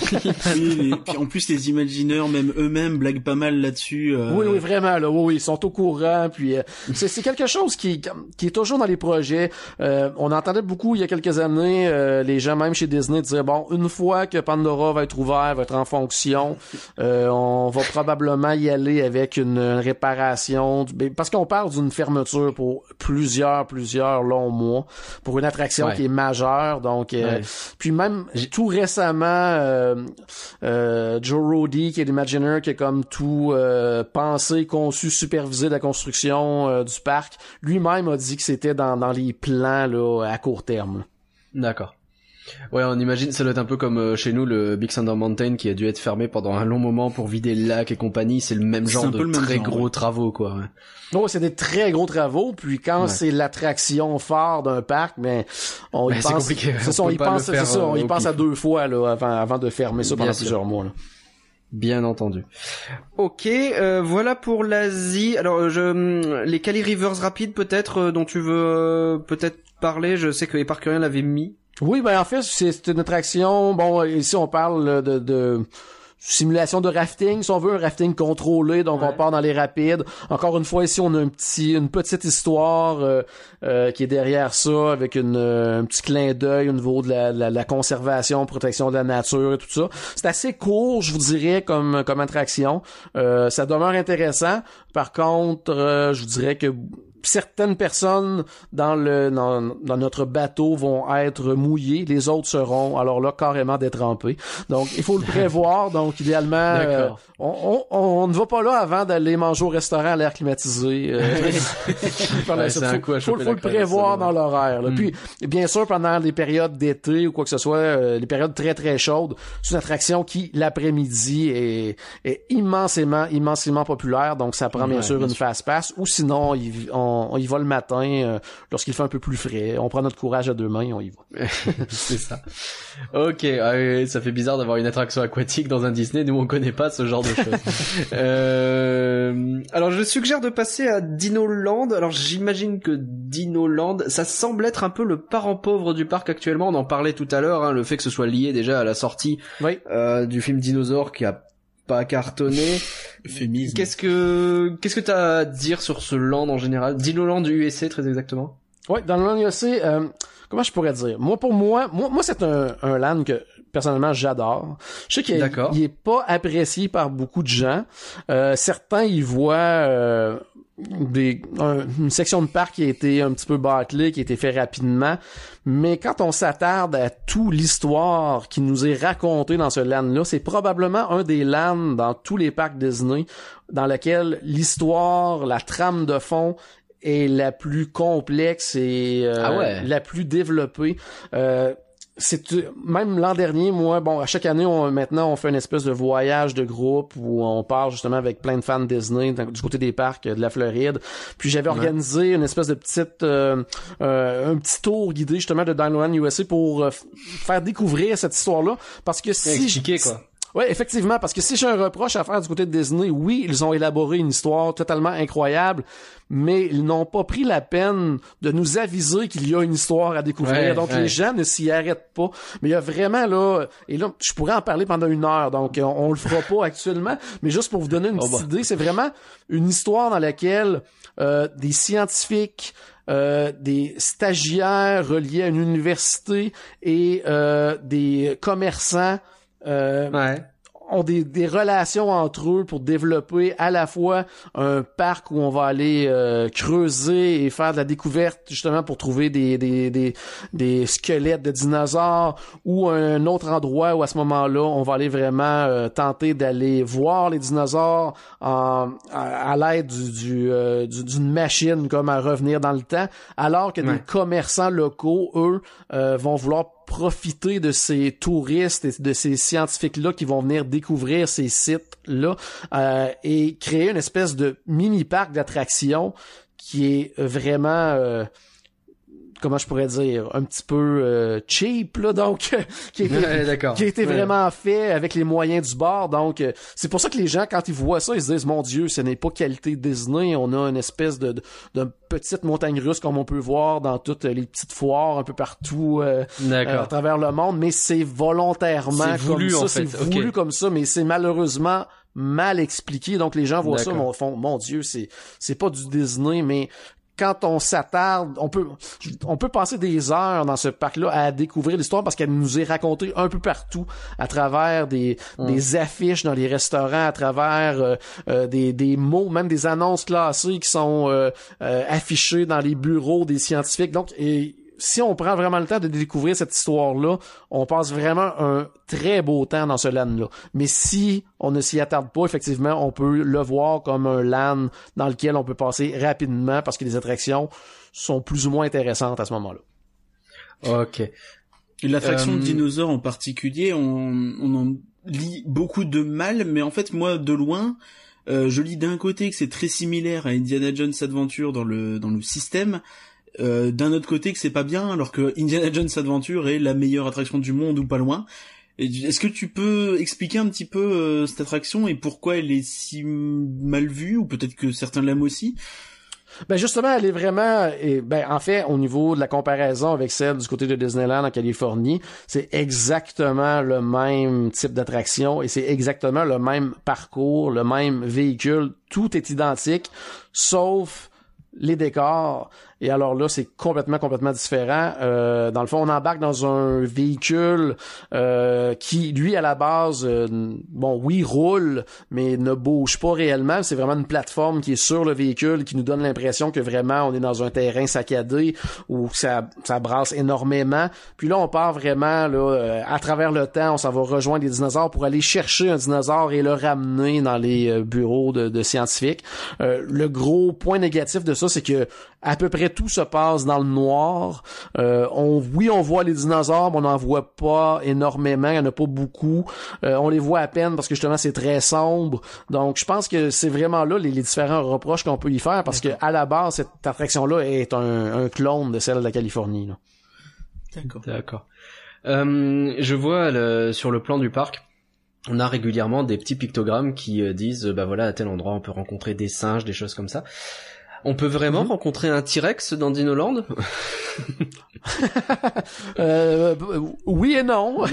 Oui, les- puis en plus les imagineurs, même eux-mêmes, blaguent pas mal là-dessus. euh, Oui, oui, vraiment, là, oui, oui, ils sont au courant, puis euh, c'est, c'est quelque chose qui, qui est toujours dans les projets. Euh, on entendait beaucoup il y a quelques années euh, les gens même chez Disney disaient bon, une fois que Pandora va être ouvert, va être en fonction, euh, on va probablement y aller avec une, une réparation, du- ben, parce qu'on parle d'une fermeture pour plusieurs, plusieurs longs mois pour une attraction Ouais. qui est majeure, donc euh, Ouais. puis même tout récemment, euh, euh, Joe Roddy, qui est l'Imagineer, qui a comme tout pensé, conçu, supervisé la construction du parc, lui-même a dit que c'était dans, dans les plans là, à court terme. D'accord. Ouais, on imagine, ça doit être un peu comme euh, chez nous le Big Thunder Mountain qui a dû être fermé pendant un long moment pour vider le lac et compagnie. C'est le même genre de très genre, gros ouais. travaux, quoi. ouais. Non, c'est des très gros travaux, puis quand Ouais. c'est l'attraction phare d'un parc, mais on y pense. compliqué, C'est ça, on y pense, c'est ça, on euh, y au pense à deux fois là, avant, avant de fermer ça pendant sûr. plusieurs mois. Là. Bien entendu. Ok, euh, voilà pour l'Asie. Alors, euh, je, hum, les Cali Rivers rapides peut-être euh, dont tu veux euh, peut-être parler. Je sais que les parkeriens l'avaient mis. Oui, ben en fait, c'est une attraction. Bon, ici on parle de, de simulation de rafting, si on veut un rafting contrôlé, donc on part dans les rapides. Encore une fois, ici on a un petit, une petite histoire euh, euh, qui est derrière ça, avec une, euh, un petit clin d'œil au niveau de la, la, la conservation, protection de la nature et tout ça. C'est assez court, je vous dirais, comme comme attraction. Euh, ça demeure intéressant. Par contre, euh, je vous dirais que certaines personnes dans le dans, dans notre bateau vont être mouillées, les autres seront alors là carrément détrempés. Donc il faut le prévoir. donc idéalement, euh, on, on, on ne va pas là avant d'aller manger au restaurant à l'air climatisé. euh, Ouais, faut, faut, le prévoir dans l'horaire. là. Mm. Puis bien sûr pendant les périodes d'été ou quoi que ce soit, euh, les périodes très très chaudes, c'est une attraction qui l'après-midi est, est immensément immensément populaire. Donc ça prend bien sûr une fast pass ou sinon il- on, on y va le matin euh, lorsqu'il fait un peu plus frais. On prend notre courage à deux mains, et on y va. c'est ça. Ok, oui, ça fait bizarre d'avoir une attraction aquatique dans un Disney. Nous, on connaît pas ce genre de choses. euh... Alors, je suggère de passer à Dino Land. Alors, j'imagine que Dino Land, ça semble être un peu le parent pauvre du parc actuellement. On en parlait tout à l'heure, hein, le fait que ce soit lié déjà à la sortie Oui. euh, du film Dinosaure qui a pas cartonné. Qu'est-ce que qu'est-ce que t'as à dire sur ce land en général? Dino Land du USA très exactement. Ouais, dans le land USA, euh, comment je pourrais dire? Moi, pour moi, moi, moi c'est un, un land que personnellement j'adore. Je sais qu'il il est pas apprécié par beaucoup de gens. Euh, certains y voient euh, des, un- une section de parc qui a été un petit peu bâclée, qui a été fait rapidement. Mais quand on s'attarde à toute l'histoire qui nous est racontée dans ce land-là, c'est probablement un des lands dans tous les parcs Disney dans lequel l'histoire, la trame de fond est la plus complexe et euh, Ah ouais. la plus développée. Euh, c'est même l'an dernier, moi, bon, à chaque année, on, maintenant, on fait une espèce de voyage de groupe où on part justement avec plein de fans Disney dans- du côté des parcs euh, de la Floride. Puis j'avais organisé une espèce de petite, euh, euh, un petit tour guidé justement de Dinoland USA pour euh, faire découvrir cette histoire-là, parce que si Expliquer quoi. Ouais, effectivement, parce que si j'ai un reproche à faire du côté de Disney, oui, ils ont élaboré une histoire totalement incroyable, mais ils n'ont pas pris la peine de nous aviser qu'il y a une histoire à découvrir. Ouais, donc ouais. les gens ne s'y arrêtent pas. Mais il y a vraiment là, et là, je pourrais en parler pendant une heure, donc euh, on, on le fera pas actuellement, mais juste pour vous donner une Oh, petite bah. idée, c'est vraiment une histoire dans laquelle euh, des scientifiques euh, des stagiaires reliés à une université et euh, des commerçants euh, Ouais. ont des, des relations entre eux pour développer à la fois un parc où on va aller euh, creuser et faire de la découverte justement pour trouver des, des, des, des squelettes de dinosaures ou un autre endroit où à ce moment-là on va aller vraiment euh, tenter d'aller voir les dinosaures en, à, à l'aide du, du, euh, du- d'une machine comme à revenir dans le temps alors que Ouais. des commerçants locaux eux euh, vont vouloir profiter de ces touristes et de ces scientifiques-là qui vont venir découvrir ces sites-là euh, et créer une espèce de mini-parc d'attractions qui est vraiment... euh, comment je pourrais dire un petit peu euh, cheap là donc qui a qui a été vraiment fait avec les moyens du bord. Donc euh, c'est pour ça que les gens quand ils voient ça ils se disent mon dieu ce n'est pas qualité Disney. On a une espèce de, de, de petite montagne russe comme on peut voir dans toutes les petites foires un peu partout euh, euh, à travers le monde, mais c'est volontairement C'est voulu, comme ça, en c'est voulu comme ça, mais c'est malheureusement mal expliqué. Donc les gens voient ça, mais font mon Dieu, c'est c'est pas du Disney, mais quand on s'attarde, on peut on peut passer des heures dans ce parc-là à découvrir l'histoire parce qu'elle nous est racontée un peu partout à travers des, des affiches dans les restaurants, à travers euh, euh, des, des mots, même des annonces classées qui sont euh, euh, affichées dans les bureaux des scientifiques. Donc et si on prend vraiment le temps de découvrir cette histoire-là, on passe vraiment un très beau temps dans ce land-là. Mais si on ne s'y attarde pas, effectivement, on peut le voir comme un land dans lequel on peut passer rapidement parce que les attractions sont plus ou moins intéressantes à ce moment-là. Ok. Et L'attraction Euh, de dinosaures en particulier, on, on en lit beaucoup de mal, mais en fait, moi, de loin, euh, je lis d'un côté que c'est très similaire à Indiana Jones Adventure dans le dans le système, euh, d'un autre côté que c'est pas bien, alors que Indiana Jones Adventure est la meilleure attraction du monde ou pas loin. Est-ce que tu peux expliquer un petit peu euh, cette attraction et pourquoi elle est si mal vue, ou peut-être que certains l'aiment aussi? Ben justement, elle est vraiment, et ben en fait, au niveau de la comparaison avec celle du côté de Disneyland en Californie, c'est exactement le même type d'attraction et c'est exactement le même parcours, le même véhicule, tout est identique, sauf les décors Et alors là, c'est complètement, complètement différent. Euh, dans le fond, on embarque dans un véhicule euh, qui, lui, à la base, euh, bon, oui, roule, mais ne bouge pas réellement. C'est vraiment une plateforme qui est sur le véhicule, qui nous donne l'impression que vraiment on est dans un terrain saccadé où ça, ça brasse énormément. Puis là, on part vraiment là, euh, à travers le temps, on s'en va rejoindre les dinosaures pour aller chercher un dinosaure et le ramener dans les euh, bureaux de, de scientifiques. Le gros point négatif de ça, c'est que à peu près tout se passe dans le noir. Euh, on, oui, on voit les dinosaures, mais on n'en voit pas énormément. Il n'y en a pas beaucoup. Euh, on les voit à peine parce que justement c'est très sombre. Donc, je pense que c'est vraiment là les, les différents reproches qu'on peut y faire parce que à la base cette attraction-là est un, un clone de celle de la Californie. D'accord. D'accord. Euh, je vois le- sur le plan du parc, on a régulièrement des petits pictogrammes qui disent, bah voilà, à tel endroit on peut rencontrer des singes, des choses comme ça. On peut vraiment Mhm. rencontrer un T-Rex dans Dinoland Euh, oui et non.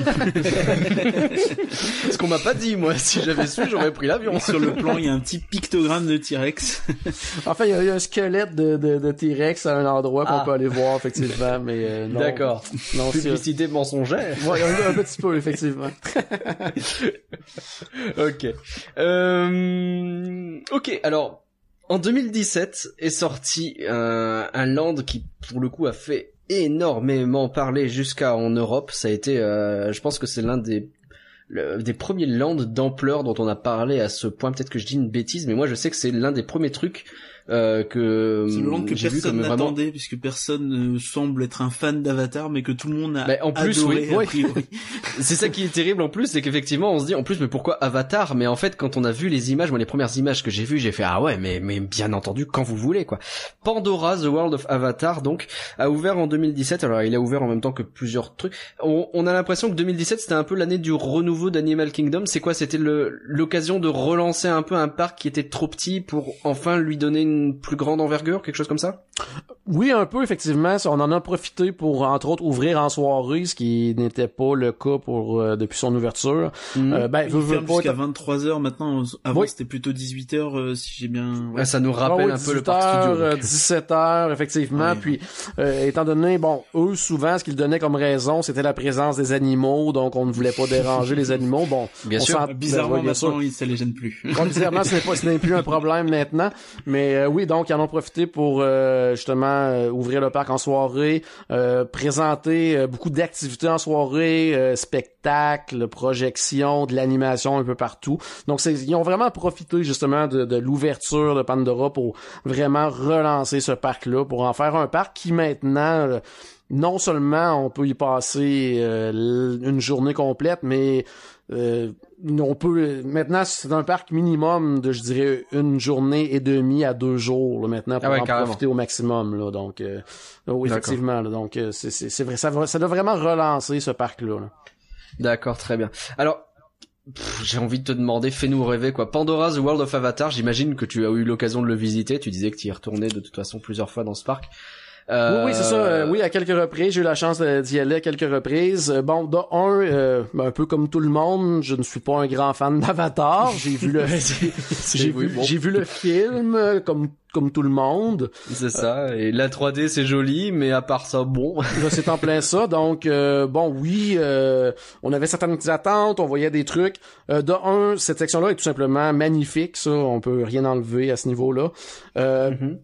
Ce qu'on m'a pas dit, moi. Si j'avais su, j'aurais pris l'avion. Sur le plan, il y a un petit pictogramme de T-Rex. enfin, il y, y a un squelette de, de, de T-Rex à un endroit qu'on Ah. peut aller voir effectivement, mais euh, non. D'accord. Non, c'est Publicité mensongère. Ouais, un, un petit peu effectivement. ok. Euh... Ok, alors, en 2017 est sorti euh, un land qui, pour le coup, a fait énormément parler jusqu'à en Europe. Ça a été, euh, je pense que c'est l'un des des premiers lands d'ampleur dont on a parlé à ce point. Peut-être que je dis une bêtise, mais moi je sais que c'est l'un des premiers trucs euh, que C'est land que personne comme vraiment n'attendait, puisque personne ne semble être un fan d'Avatar, mais que tout le monde a Mais en plus, adoré, oui, oui. C'est ça qui est terrible en plus, c'est qu'effectivement on se dit en plus mais pourquoi Avatar? Mais en fait quand on a vu les images, moi les premières images que j'ai vues, j'ai fait ah ouais mais mais bien entendu quand vous voulez quoi. Pandora The World of Avatar donc a ouvert en 2017. Alors il a ouvert en même temps que plusieurs trucs. On, on a l'impression que 2017 c'était un peu l'année du renouveau d'Animal Kingdom. C'est quoi? C'était l'occasion de relancer un peu un parc qui était trop petit pour enfin lui donner une plus grande envergure, quelque chose comme ça? Oui, un peu, effectivement. On en a profité pour, entre autres, ouvrir en soirée, ce qui n'était pas le cas pour euh, depuis son ouverture. Euh, ben, Il ferme jusqu'à 23h maintenant. Avant, Oui. c'était plutôt 18h, si j'ai bien... ouais. Ah, Ça nous Ah rappelle oui, un peu le 18 parc studio. heures, euh, donc. 17 heures, effectivement. Ouais. Puis, euh, étant donné, bon, eux, souvent, ce qu'ils donnaient comme raison, c'était la présence des animaux, donc on ne voulait pas déranger les animaux. Bon, Bien on sûr. Bizarrement, ben, ouais, bien sûr. maintenant, il- ça les gêne plus. Bon, bizarrement, ce n'est pas, ce n'est plus un problème maintenant. Mais euh, oui, donc ils en ont profité pour euh, justement euh, ouvrir le parc en soirée, euh, présenter beaucoup d'activités en soirée, spectacles, projections, de l'animation un peu partout. Donc ils ont vraiment profité justement de, de l'ouverture de Pandora pour vraiment relancer ce parc-là, pour en faire un parc qui maintenant non seulement on peut y passer une journée complète, mais euh, on peut maintenant c'est un parc minimum de je dirais une journée et demie à deux jours là, maintenant pour Ah ouais, en carrément. profiter au maximum là donc euh, oui, D'accord. effectivement là, donc euh, c'est c'est c'est vrai ça va ça doit vraiment relancer ce parc là, D'accord, très bien. Alors, j'ai envie de te demander, fais-nous rêver quoi. Pandora The World of Avatar, j'imagine que tu as eu l'occasion de le visiter. Tu disais que tu y retournais de toute façon plusieurs fois dans ce parc. Euh, Oui, oui, c'est ça. euh, oui, à quelques reprises, j'ai eu la chance d'y aller à quelques reprises. Euh, Bon, de un, euh, un peu comme tout le monde, je ne suis pas un grand fan d'Avatar. J'ai vu le, j'ai vu, bon. j'ai vu le film euh, comme comme tout le monde. C'est ça. Et la 3D c'est joli, mais à part ça, bon. Là, c'est en plein ça. Donc, euh, bon, oui, euh, on avait certaines attentes, on voyait des trucs. Euh, de un, cette section-là est tout simplement magnifique, ça, on peut rien enlever à ce niveau-là. Euh, Mhm.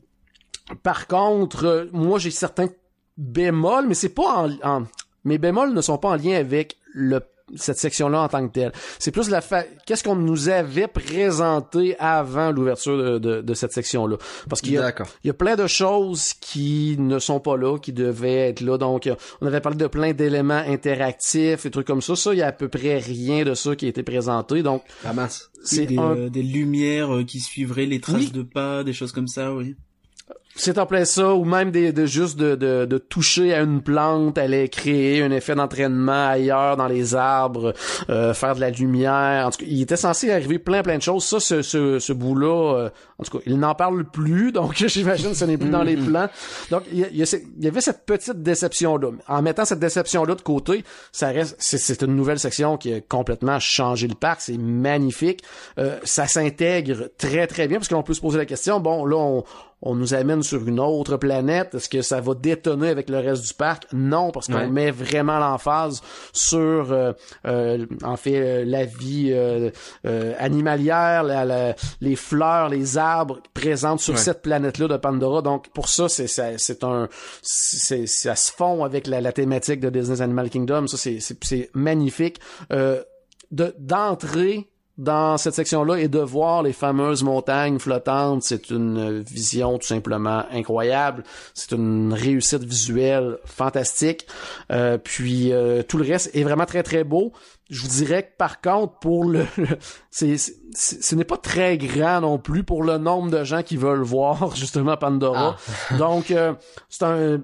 Par contre, euh, moi, j'ai certains bémols, mais c'est pas en, en- mes bémols ne sont pas en lien avec le cette section-là en tant que telle. C'est plus la fa... qu'est-ce qu'on nous avait présenté avant l'ouverture de, de, de cette section-là? Parce qu'il y a D'accord. il y a plein de choses qui ne sont pas là, qui devaient être là. Donc, euh, on avait parlé de plein d'éléments interactifs et trucs comme ça. Ça, il y a à peu près rien de ça qui a été présenté. Donc, c'est des, un euh, des lumières qui suivraient les traces Oui. de pas, des choses comme ça, oui. C'est en plein ça, ou même des, de juste de, de, de toucher à une plante, aller créer un effet d'entraînement ailleurs dans les arbres, euh, faire de la lumière. En tout cas, il était censé arriver plein plein de choses. Ça, ce, ce, ce bout-là, euh, en tout cas, il n'en parle plus, donc j'imagine que ce n'est plus dans les plans. Donc, il y, a- il y a ce- il y avait cette petite déception-là. En mettant cette déception-là de côté, ça reste, c'est, c'est une nouvelle section qui a complètement changé le parc. C'est magnifique. Euh, ça s'intègre très très bien parce que l'on peut se poser la question. Bon, là, on on nous amène sur une autre planète. Est-ce que ça va détonner avec le reste du parc? Non, parce qu'on Ouais. met vraiment l'emphase sur, euh, euh, en fait, euh, la vie euh, euh, animalière, la- la- les fleurs, les arbres présentes sur Ouais. cette planète-là de Pandora. Donc, pour ça, c'est ça- c'est un, c'est ça se fond avec la, la thématique de Disney's Animal Kingdom. Ça, c'est c'est- c'est magnifique. Euh, de d'entrer dans cette section-là et de voir les fameuses montagnes flottantes, c'est une vision tout simplement incroyable. C'est une réussite visuelle fantastique. Euh, puis euh, tout le reste est vraiment très très beau. Je vous dirais que par contre pour le, c'est, ce n'est pas très grand non plus pour le nombre de gens qui veulent voir justement Pandora. Donc euh, c'est un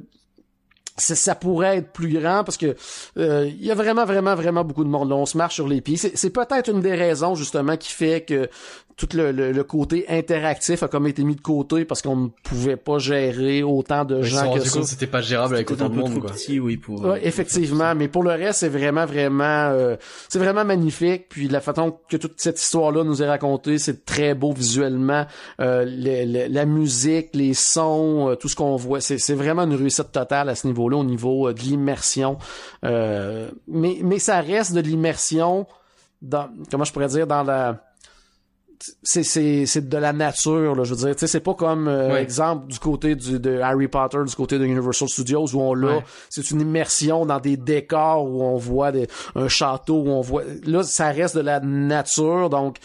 ça, pourrait être plus grand parce que euh, il y a vraiment vraiment vraiment beaucoup de monde. On se marche sur les pieds. C'est peut-être une des raisons justement qui fait que tout le, le, le côté interactif a comme été mis de côté parce qu'on ne pouvait pas gérer autant de gens que ça c'était pas gérable avec autant de monde, quoi. petit, oui, pour. Ouais, effectivement, mais pour le reste, c'est vraiment, vraiment, euh, c'est vraiment magnifique. Puis la façon que toute cette histoire-là nous est racontée, c'est très beau visuellement. Euh, la musique, les sons, euh, tout ce qu'on voit, c'est, c'est vraiment une réussite totale à ce niveau-là, au niveau euh, de l'immersion. Euh, mais, mais ça reste de l'immersion dans, comment je pourrais dire, dans la c'est c'est c'est de la nature là je veux dire. Tu sais c'est pas comme euh, exemple du côté du de Harry Potter du côté de Universal Studios où on l'a. C'est une immersion dans des décors où on voit des, un château où on voit. Là ça reste de la nature donc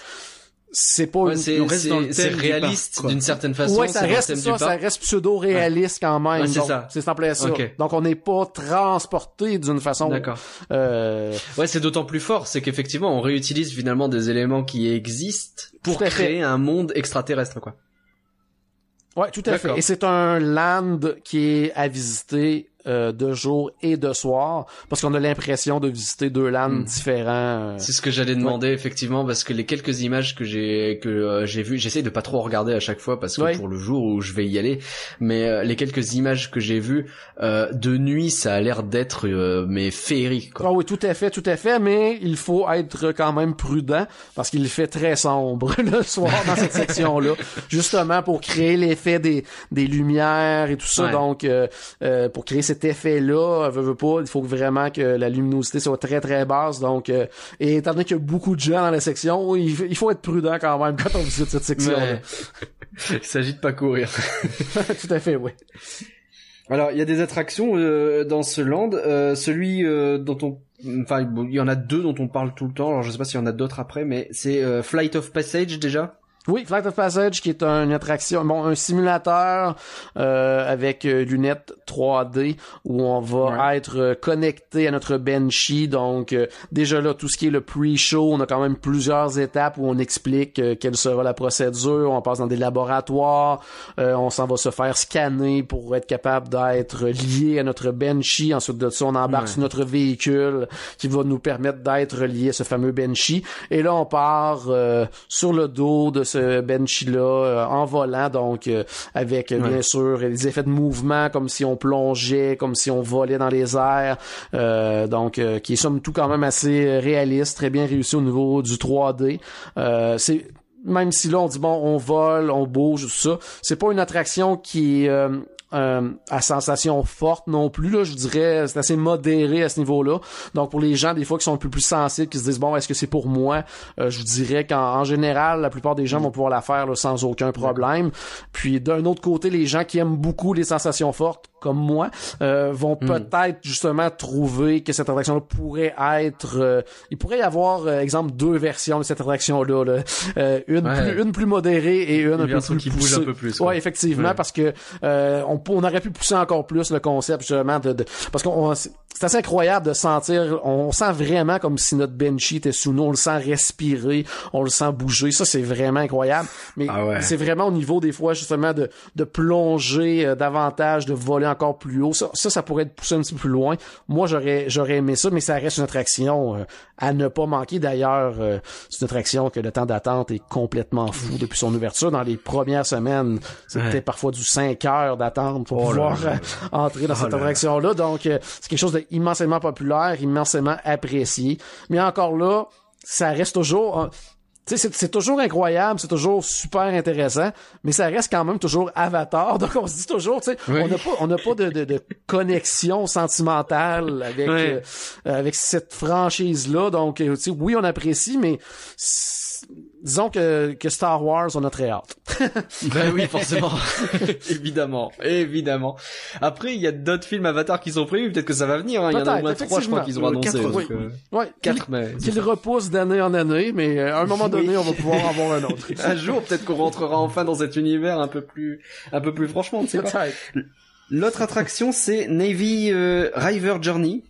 c'est pas Ouais, c'est réaliste d'une certaine façon. ouais, ça reste ça, ça reste pseudo réaliste quand même. Ouais, c'est ça. C'est simple ça. Ok. Donc on n'est pas transporté d'une façon. D'accord. Euh, Ouais, c'est d'autant plus fort, c'est qu'effectivement, on réutilise finalement des éléments qui existent pour fait. créer un monde extraterrestre, quoi. ouais, tout à fait. Et c'est un land qui est à visiter euh, de jour et de soir parce qu'on a l'impression de visiter deux lands Hmm. différents. euh. C'est ce que j'allais demander effectivement parce que les quelques images que j'ai que euh, j'ai vues, j'essaye de pas trop regarder à chaque fois parce que Ouais. pour le jour où je vais y aller, mais euh, les quelques images que j'ai vues euh, de nuit, ça a l'air d'être euh, mais féerique quoi. Ah oui, tout à fait, tout à fait, mais il faut être quand même prudent parce qu'il fait très sombre le soir dans cette section-là, justement pour créer l'effet des, des lumières et tout ça. Ouais. Donc, pour créer cet effet-là, veut, veut pas, il faut vraiment que la luminosité soit très très basse. Donc, euh, et étant donné qu'il y a beaucoup de gens dans la section, il, il faut être prudent quand même quand on visite cette section-là. Mais... Il s'agit de pas courir. tout à fait, oui. Alors, il y a des attractions euh, dans ce land. Euh, celui euh, dont on, enfin, bon, il y en a deux dont on parle tout le temps. Alors, je sais pas s'il y en a d'autres après, mais c'est euh, Flight of Passage déjà? Oui, Flight of Passage, qui est une attraction, bon, un simulateur euh, avec euh, lunettes 3D où on va Ouais. être euh, connecté à notre Banshee. Donc, euh, déjà là, tout ce qui est le pre-show, on a quand même plusieurs étapes où on explique euh, quelle sera la procédure. On passe dans des laboratoires, euh, on s'en va se faire scanner pour être capable d'être lié à notre Banshee. Ensuite de ça, on embarque Ouais. sur notre véhicule qui va nous permettre d'être lié à ce fameux Banshee. Et là, on part euh, sur le dos de ce Banshee-là euh, en volant, donc euh, avec euh, Ouais. bien sûr les effets de mouvement, comme si on plongeait, comme si on volait dans les airs. Euh, donc, euh, qui est somme tout quand même assez réaliste, très bien réussi au niveau du 3D. Euh, c'est même si là on dit bon on vole, on bouge, tout ça, c'est pas une attraction qui est euh, euh, à sensation forte non plus là, je dirais c'est assez modéré à ce niveau-là. Donc pour les gens des fois qui sont un peu plus sensibles, qui se disent bon est-ce que c'est pour moi, Euh, je vous dirais qu'en en général la plupart des gens vont pouvoir la faire là, sans aucun problème. Puis d'un autre côté les gens qui aiment beaucoup les sensations fortes comme moi euh, vont peut-être justement trouver que cette attraction là pourrait être euh, il pourrait y avoir euh, exemple deux versions de cette attraction là, une Ouais. plus une plus modérée et une, un peu plus qui bouge un peu plus, quoi. Ouais, effectivement Ouais. parce que euh, on, on aurait pu pousser encore plus le concept justement de, de- parce qu'on c'est assez incroyable de sentir on sent vraiment comme si notre Banshee était sous nous on le sent respirer on le sent bouger ça c'est vraiment incroyable mais Ah ouais. c'est vraiment au niveau des fois justement de de plonger euh, davantage de voler encore plus haut ça ça ça pourrait être poussé un petit peu plus loin moi j'aurais j'aurais aimé ça mais ça reste une attraction euh, à ne pas manquer d'ailleurs euh, c'est une attraction que le temps d'attente est complètement fou depuis son ouverture dans les premières semaines c'était Ouais. parfois du 5 heures d'attente pour Oh pouvoir là. euh, entrer dans Oh cette là là. attraction-là. Donc, euh, c'est quelque chose d'immensément populaire, immensément apprécié. Mais encore là, ça reste toujours... euh, c'est- c'est toujours incroyable, c'est toujours super intéressant, mais ça reste quand même toujours Avatar. Donc on se dit toujours, tu sais, Oui. on n'a pas, on n'a pas de, de, de connexion sentimentale avec euh, avec cette franchise là. Donc euh, tu sais, oui, on apprécie, mais disons que que Star Wars, on a très hâte. Ben oui, forcément. évidemment, évidemment. Après, il y a d'autres films Avatar qui sont prévus. Peut-être que ça va venir. hein. Il y en a au moins trois, je crois, qu'ils ont annoncé. Euh, quatre, euh, Ouais, qu'il Quatre, mais qu'il repousse d'année en année, mais euh, à un moment donné, Oui. on va pouvoir avoir un autre. un jour, peut-être qu'on rentrera enfin dans cet univers un peu plus, un peu plus franchement. ne sait pas. L'autre attraction, c'est Navy euh, River Journey.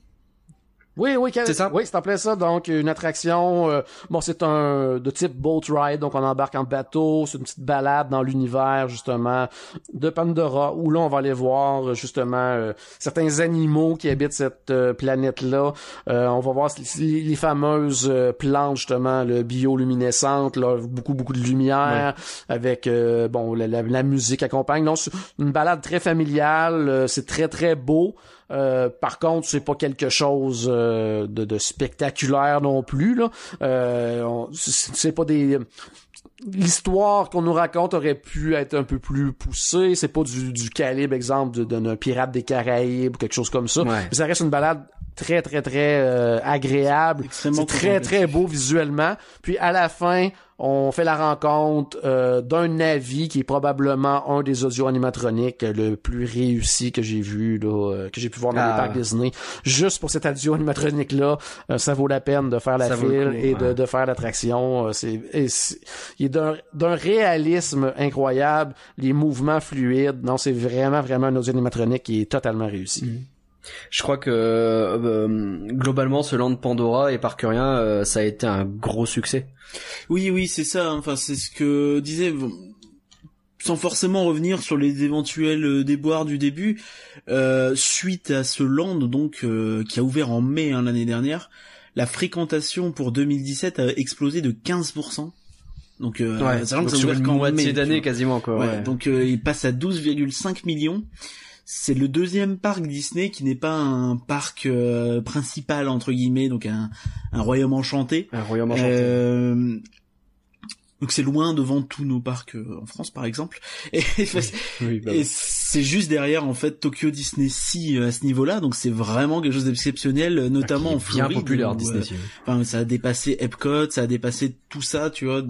Oui, oui, C'est ça? Oui, c'est en plein ça. Donc, une attraction, euh, bon, c'est un de type boat ride, donc on embarque en bateau, c'est une petite balade dans l'univers, justement, de Pandora, où là, on va aller voir, justement, euh, certains animaux qui habitent cette euh, planète-là. Euh, on va voir les, les fameuses plantes, justement, le bioluminescentes, là, beaucoup, beaucoup de lumière, avec, euh, bon, la, la- la musique accompagne. Donc, c'est une balade très familiale, euh, c'est très, très beau. Euh, par contre, c'est pas quelque chose euh, de, de spectaculaire non plus. Là. Euh, c'est pas des l'histoire qu'on nous raconte aurait pu être un peu plus poussée. C'est pas du, du calibre, exemple, de- d'un pirate des Caraïbes ou quelque chose comme ça. Ouais. Mais ça reste une balade très, très, très euh, agréable. C'est très, très beau visuellement. Puis à la fin, on fait la rencontre euh, d'un navire qui est probablement un des audio animatroniques le plus réussi que j'ai vu, là, euh, que j'ai pu voir dans Ah. les parcs Disney. Juste pour cet audio animatronique là, ça vaut la peine de faire la Ça file coup, et de, ouais. de faire l'attraction. Euh, C'est, il est d'un, d'un réalisme incroyable, les mouvements fluides. Non, c'est vraiment vraiment un audio animatronique qui est totalement réussi. Mm. Je crois que euh, globalement, ce land Pandora et Parcurien, euh, ça a été un gros succès. Oui, oui, c'est ça. Enfin, c'est ce que disait. Sans forcément revenir sur les éventuels euh, déboires du début, euh, suite à ce land donc euh, qui a ouvert en mai hein, l'année dernière, la fréquentation pour 2017 a explosé de 15%. Donc, euh, sachant que donc ça a sur ouvert qu'en moitié mai, d'année quasiment quoi. Ouais, ouais. donc euh, il passe à 12,5 millions. C'est le deuxième parc Disney qui n'est pas un parc euh, principal entre guillemets, donc un, un royaume enchanté. Un royaume enchanté. Euh, donc c'est loin devant tous nos parcs euh, en France par exemple. Et, Oui, bah et c'est juste derrière en fait Tokyo Disney Sea euh, à ce niveau-là, donc c'est vraiment quelque chose d'exceptionnel, euh, notamment est en bien Floride. populaire où, Disney. Sea. Enfin, ça a dépassé Epcot, ça a dépassé tout ça, tu vois,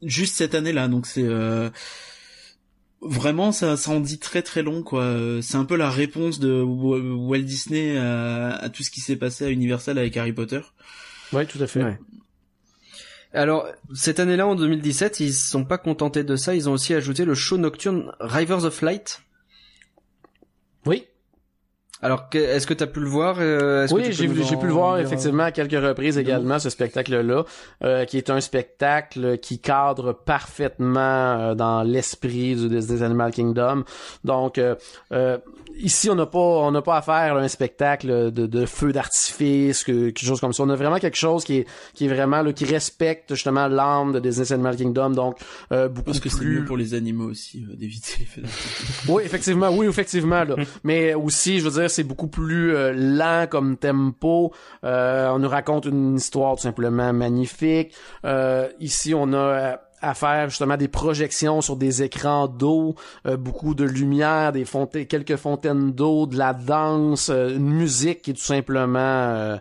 juste cette année-là. Donc c'est euh, vraiment ça, ça en dit très très long quoi. C'est un peu la réponse de Wa- Walt Disney à, à tout ce qui s'est passé à Universal avec Harry Potter. Oui, tout à fait. Ouais. Alors, cette année-là, en 2017, ils se sont pas contentés de ça, ils ont aussi ajouté le show nocturne Rivers of Light. Oui. Alors, que- est-ce que tu as pu le voir euh, est-ce que Oui, j'ai en pu le voir effectivement à quelques reprises également, ce spectacle-là, euh, qui est un spectacle qui cadre parfaitement euh, dans l'esprit du Disney Animal Kingdom. Donc, euh, euh, ici, on n'a pas on n'a pas à faire là, un spectacle de, de feu d'artifice, que- quelque chose comme ça. On a vraiment quelque chose qui est qui est vraiment là, qui respecte justement l'âme de Disney Animal Kingdom. Donc, euh, beaucoup Parce que c'est plus mieux pour les animaux aussi euh, d'éviter les feux d'artifice. oui, effectivement, oui, effectivement. Là. Mais aussi, je veux dire, c'est beaucoup plus euh, lent comme tempo. Euh, on nous raconte une histoire tout simplement magnifique. Euh, ici, on a euh, à faire justement des projections sur des écrans d'eau, euh, beaucoup de lumière, des fontaines, quelques fontaines d'eau, de la danse, euh, une musique qui est tout simplement euh,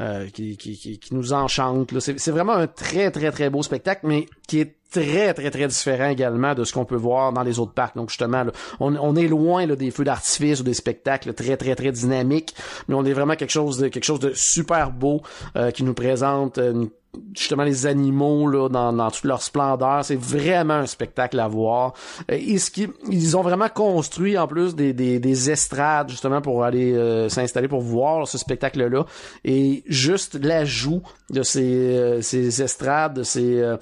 euh, qui, qui, qui, qui nous enchante. c'est vraiment un très très très beau spectacle, mais qui est très très très différent également de ce qu'on peut voir dans les autres parcs. Donc justement, là, on, est loin là, des feux d'artifice ou des spectacles très très très dynamiques, mais on est vraiment quelque chose de quelque chose de super beau euh, qui nous présente euh, justement les animaux là dans, dans toute leur splendeur. C'est vraiment un spectacle à voir. Euh, et ce qui ils ont vraiment construit en plus des, des, des estrades justement pour aller euh, s'installer pour voir ce spectacle là et juste l'ajout de ces euh, ces estrades de ces euh,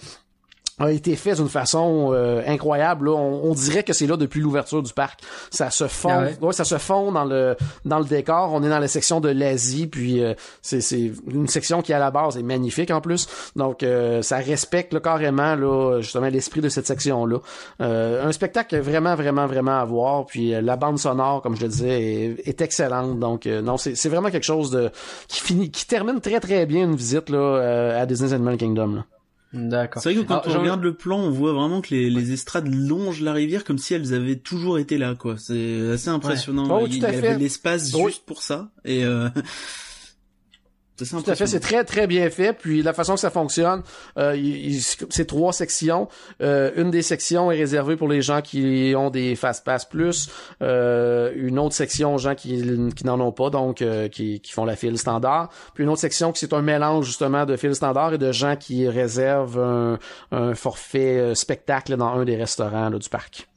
a été fait d'une façon euh, incroyable. Là. On, on dirait que c'est là depuis l'ouverture du parc. Ça se fond, Ah ouais? ouais, ça se fond dans le dans le décor. On est dans la section de l'Asie, puis euh, c'est c'est une section qui à la base est magnifique en plus. Donc euh, ça respecte là, carrément là justement l'esprit de cette section là. un spectacle vraiment vraiment vraiment à voir. Puis euh, la bande sonore, comme je le disais, est, est excellente. Donc euh, non, c'est c'est vraiment quelque chose de qui finit qui termine très très bien une visite là euh, à Disney's Animal Kingdom. Là. D'accord. C'est vrai que quand Alors, on regarde le plan, on voit vraiment que les, les estrades longent la rivière comme si elles avaient toujours été là, quoi. C'est assez impressionnant. Oh, Il y avait l'espace Oui. juste pour ça. Et euh... Tout à fait, c'est très très bien fait. Puis la façon que ça fonctionne, euh, il- il- c'est trois sections. Euh, une des sections est réservée pour les gens qui ont des fast pass plus. Euh, une autre section aux gens qui, qui n'en ont pas, donc euh, qui, qui font la file standard. Puis une autre section qui c'est un mélange justement de file standard et de gens qui réservent un, un forfait euh, spectacle dans un des restaurants là, du parc.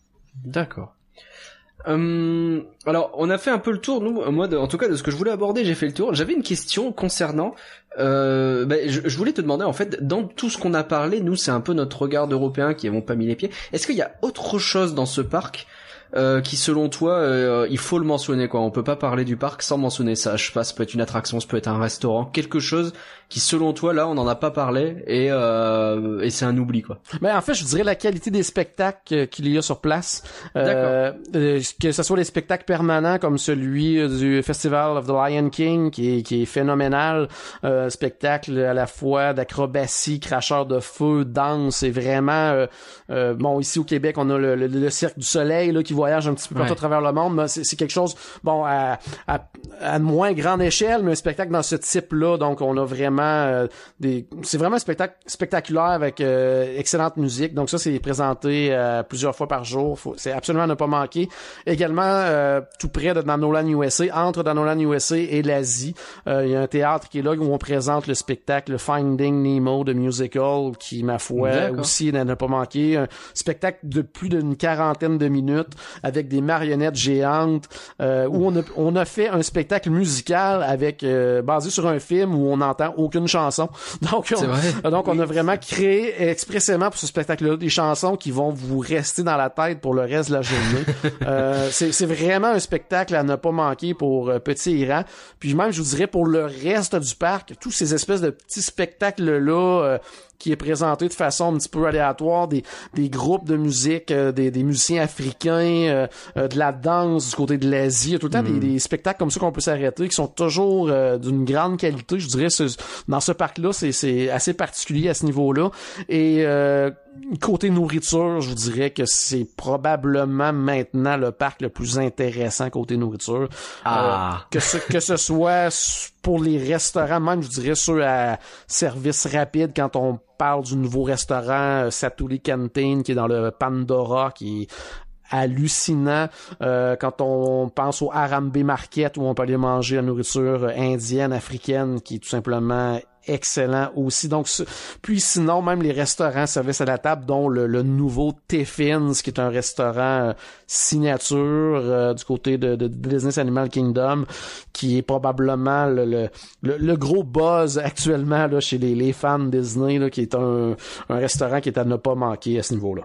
D'accord. Hum, alors, on a fait un peu le tour, nous, moi, de- en tout cas, de ce que je voulais aborder, j'ai fait le tour. J'avais une question concernant, euh, ben, je, voulais te demander, en fait, dans tout ce qu'on a parlé, nous, c'est un peu notre regard d'Européens qui avons pas mis les pieds. Est-ce qu'il y a autre chose dans ce parc euh, qui, selon toi, euh, il faut le mentionner, quoi? On peut pas parler du parc sans mentionner ça. Je sais pas, ça peut être une attraction, ça peut être un restaurant, quelque chose qui, selon toi, là, on n'en a pas parlé et, euh, et c'est un oubli, quoi. Ben, en fait, je dirais la qualité des spectacles euh, qu'il y a sur place. Euh, euh, que ce soit les spectacles permanents comme celui euh, du Festival of the Lion King, qui est, qui est phénoménal. Euh, spectacle à la fois d'acrobatie, cracheur de feu, danse, et vraiment... bon, ici au Québec, on a le, le- le Cirque du Soleil là, qui voyage un petit peu partout Ouais. à travers le monde, mais c'est quelque chose, bon, à, à, à moins grande échelle, mais un spectacle dans ce type-là, donc on a vraiment euh, des... C'est vraiment un spectacle spectaculaire avec euh, excellente musique, donc ça, c'est présenté euh, plusieurs fois par jour, c'est absolument à ne pas manquer. Également, euh, tout près de Danolan USA, entre Danolan USA et l'Asie, euh, il y a un théâtre qui est là où on présente le spectacle Finding Nemo de musical, qui, ma foi, aussi n'a pas manqué. Un spectacle de plus d'une quarantaine de minutes avec des marionnettes géantes euh, où on a, on a fait un spectacle musical avec euh, basé sur un film où on n'entend aucune chanson. Donc on, donc on a vraiment créé expressément pour ce spectacle-là des chansons qui vont vous rester dans la tête pour le reste de la journée. euh, c'est c'est vraiment un spectacle à ne pas manquer pour euh, Petit Iran. Puis même, je vous dirais, pour le reste du parc, tous ces espèces de petits spectacles-là euh, qui est présenté de façon un petit peu aléatoire, des, des groupes de musique, euh, des, des musiciens africains, euh, euh, de la danse du côté de l'Asie. Il y a tout le temps des, des spectacles comme ça qu'on peut s'arrêter, qui sont toujours euh, d'une grande qualité. Je dirais, ce- dans ce parc-là, c'est, c'est assez particulier à ce niveau-là. Et euh, côté nourriture, je vous dirais que c'est probablement maintenant le parc le plus intéressant côté nourriture. Ah. Que ce que ce soit pour les restaurants, même je dirais ceux à service rapide quand on parle du nouveau restaurant euh, Satuli Canteen qui est dans le Pandora qui est hallucinant. Euh, quand on pense au Harambe Market où on peut aller manger la nourriture euh, indienne, africaine qui est tout simplement excellent aussi. Donc, puis sinon, même les restaurants service à la table, dont le, le nouveau Tiffins, qui est un restaurant euh, signature euh, du côté de, de, Animal Kingdom, qui est probablement le, le, le, le gros buzz actuellement là, chez les, les fans Disney, là, qui est un, un restaurant qui est à ne pas manquer à ce niveau-là.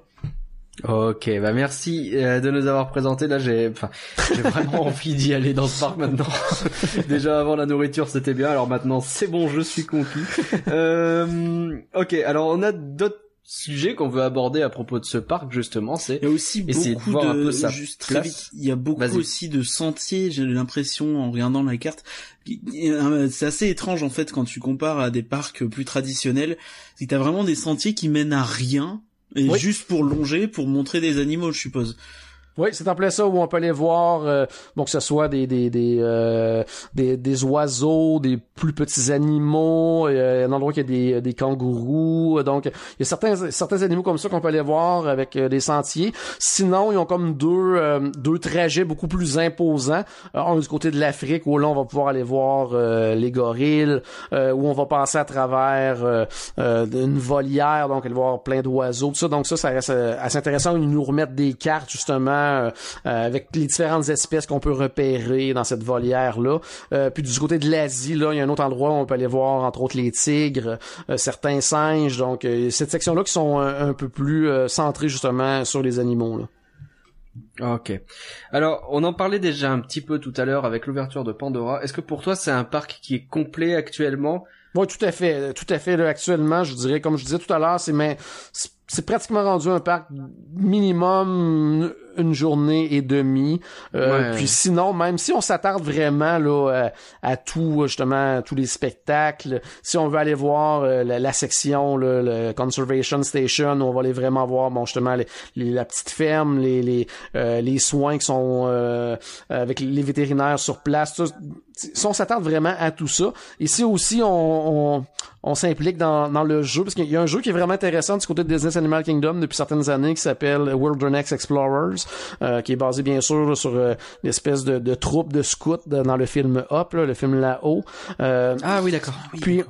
Ok, bah merci euh, de nous avoir présenté. Là, j'ai, enfin, j'ai vraiment envie d'y aller dans ce parc maintenant. Déjà avant la nourriture, c'était bien. Alors maintenant, c'est bon, je suis conquis. Euh, ok, alors on a d'autres sujets qu'on veut aborder à propos de ce parc justement. C'est Il y a aussi Essayer de beaucoup voir un de, peu sa juste très vite, il y a beaucoup aussi de sentiers, j'ai l'impression en regardant la carte. Euh, C'est assez étrange en fait quand tu compares à des parcs plus traditionnels, c'est que t'as vraiment des sentiers qui mènent à rien et Oui. juste pour longer, pour montrer des animaux, je suppose. Oui, c'est en plein ça où on peut aller voir, euh, bon que ce soit des des des, euh, des des oiseaux, des plus petits animaux, euh, un endroit qui a des des kangourous, donc il y a certains certains animaux comme ça qu'on peut aller voir avec euh, des sentiers. Sinon, ils ont comme deux euh, deux trajets beaucoup plus imposants. Euh, un du côté de l'Afrique où là on va pouvoir aller voir les gorilles, où on va passer à travers une volière, donc aller voir plein d'oiseaux, tout ça. Donc ça, ça reste assez intéressant. Ils nous remettent des cartes justement euh, euh, avec les différentes espèces qu'on peut repérer dans cette volière-là. Euh, puis du côté de l'Asie, là, il y a un autre endroit où on peut aller voir entre autres les tigres, certains singes. Donc cette section-là qui sont un, un peu plus centrées justement sur les animaux. Là. ok. Alors, on en parlait déjà un petit peu tout à l'heure avec l'ouverture de Pandora. Est-ce que pour toi, c'est un parc qui est complet actuellement? Oui, tout à fait, tout à fait. Là, actuellement, je dirais, comme je disais tout à l'heure, c'est mais c'est pratiquement rendu un parc minimum une journée et demie. Euh, Ouais. Puis sinon, même si on s'attarde vraiment là à, à tout justement tous les spectacles, si on veut aller voir euh, la, la section là, le conservation station, on va aller vraiment voir bon justement les, les- la petite ferme, les les, euh, les soins qui sont euh, avec les vétérinaires sur place. Ça, si on s'attarde vraiment à tout ça, ici aussi on, on, on s'implique dans, dans le jeu parce qu'il y a un jeu qui est vraiment intéressant du côté de Disney Animal Kingdom depuis certaines années qui s'appelle Wilderness Explorers, euh, qui est basé bien sûr là, sur euh, l'espèce de, de troupe de scouts dans le film Up, là, le film là-haut. Euh, Ah oui, d'accord. puis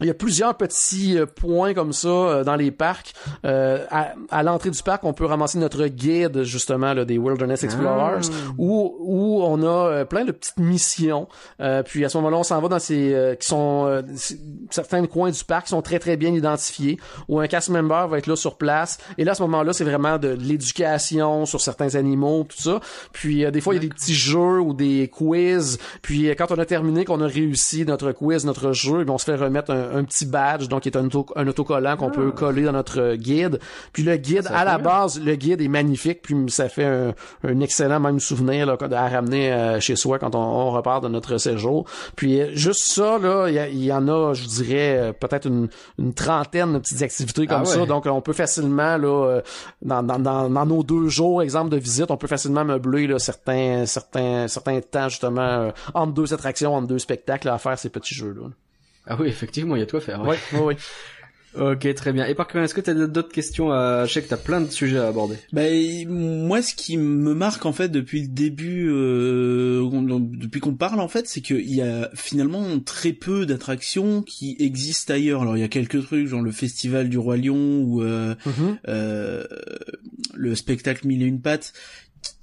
il y a plusieurs petits euh, points comme ça euh, dans les parcs. Euh, à à l'entrée du parc, on peut ramasser notre guide justement là, des Wilderness Explorers, où où on a euh, plein de petites missions. Euh, puis à ce moment-là, on s'en va dans ces euh, qui sont euh, certains coins du parc qui sont très très bien identifiés, où un cast member va être là sur place. Et là à ce moment-là, c'est vraiment de, de l'éducation sur certains animaux, tout ça. Puis euh, des fois, il y a des petits jeux ou des quiz. Puis quand on a terminé, qu'on a réussi notre quiz, notre jeu, eh bien, on se fait remettre un, un petit badge, donc qui est un, auto, un autocollant qu'on peut coller dans notre guide. Puis le guide, à la base, le guide est magnifique, puis ça fait un, un excellent même souvenir là, à ramener euh, chez soi quand on, on repart de notre séjour. Puis euh, juste ça, là, il y, en a, je dirais, euh, peut-être une, une trentaine de petites activités comme Ah ouais. ça. Donc on peut facilement, là, dans, dans, dans, dans nos deux jours, exemple de visite, on peut facilement meubler là, certains, certains, certains temps justement euh, entre deux attractions, entre deux spectacles à faire ces petits jeux-là. Ah oui, effectivement, il y a tout à faire. ouais. Oui, oui, oui. Ok, très bien. Et par contre, est-ce que t'as d'autres questions à... Je sais que t'as plein de sujets à aborder. Bah, moi, ce qui me marque en fait depuis le début, euh, depuis qu'on parle en fait, c'est qu'il y a finalement très peu d'attractions qui existent ailleurs. Alors il y a quelques trucs, genre le festival du roi lion ou euh, Mhm. euh, le spectacle mille et une pattes,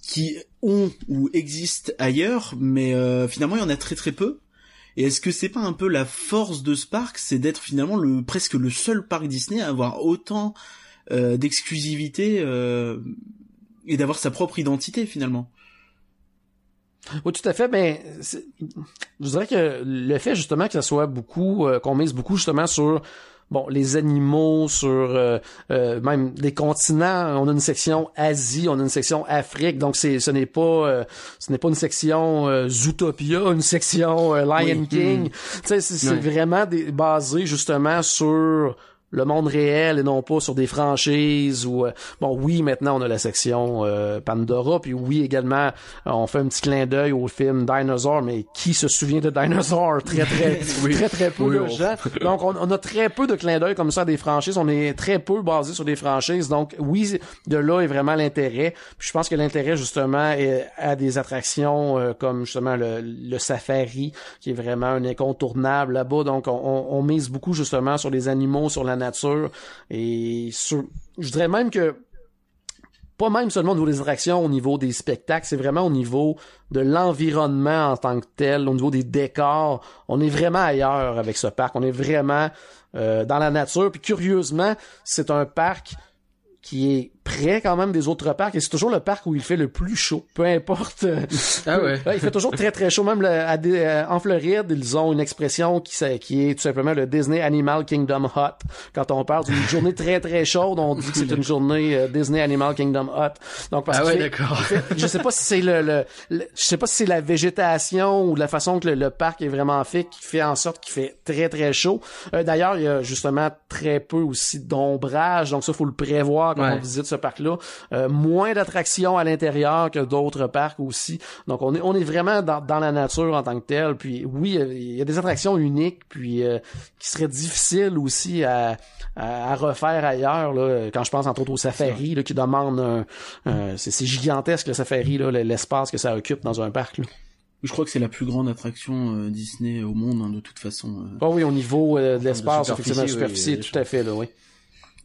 qui ont ou existent ailleurs, mais euh, finalement il y en a très très peu. Et est-ce que c'est pas un peu la force de ce parc, c'est d'être finalement le presque le seul parc Disney à avoir autant euh, d'exclusivité euh, et d'avoir sa propre identité finalement? Oui, tout à fait. Mais c'est- je dirais que le fait justement que ça soit beaucoup, euh, qu'on mise beaucoup justement sur bon les animaux, sur euh, euh, même les continents. On a une section Asie, on a une section Afrique. Donc c'est, ce n'est pas, euh, ce n'est pas une section euh, Zootopia, une section euh, Lion Oui. King. Tu sais, c'est, vraiment des, basé justement sur le monde réel et non pas sur des franchises ou euh, bon oui maintenant on a la section euh, Pandora puis oui également on fait un petit clin d'œil au film Dinosaur mais qui se souvient de Dinosaur? Très très très très peu Oui, de on- gens. Donc on, on a très peu de clins d'œil comme ça à des franchises. On est très peu basé sur des franchises. Donc oui de là est vraiment l'intérêt. Puis je pense que l'intérêt justement est à des attractions euh, comme justement le, le safari qui est vraiment un incontournable là-bas. Donc on, on, on mise beaucoup justement sur les animaux sur la nature et je dirais même que pas même seulement au niveau des attractions, au niveau des spectacles, c'est vraiment au niveau de l'environnement en tant que tel, au niveau des décors. On est vraiment ailleurs avec ce parc. On est vraiment euh, dans la nature. Puis curieusement, c'est un parc qui est près quand même des autres parcs et c'est toujours le parc où il fait le plus chaud, peu importe. Ah ouais. il fait toujours très très chaud. Même le- à des- euh, en Floride, ils ont une expression qui, qui est tout simplement le Disney Animal Kingdom Hot. Quand on parle d'une journée très très chaude, on dit que c'est une journée euh, Disney Animal Kingdom Hot. Donc parce Ah ouais, d'accord. je sais pas si c'est le, le- le- je sais pas si c'est la végétation ou la façon que le, le parc est vraiment fait qui fait en sorte qu'il fait très très chaud. Euh, D'ailleurs, il y a justement très peu aussi d'ombrage, donc ça faut le prévoir quand Ouais. on visite ce parc-là. Euh, moins d'attractions à l'intérieur que d'autres parcs aussi. Donc on est on est vraiment dans, dans la nature en tant que tel. Puis oui, il y a des attractions uniques, puis euh, qui seraient difficiles aussi à, à, à refaire ailleurs. Là, quand je pense entre autres au safari, là, qui demande un, un- c'est gigantesque le safari, l'espace que ça occupe dans un parc. Là. Je crois que c'est la plus grande attraction euh, Disney au monde hein, de toute façon. euh. Ah oui, au niveau euh, de l'espace, effectivement, oui, superficie, oui, tout à fait, là, oui.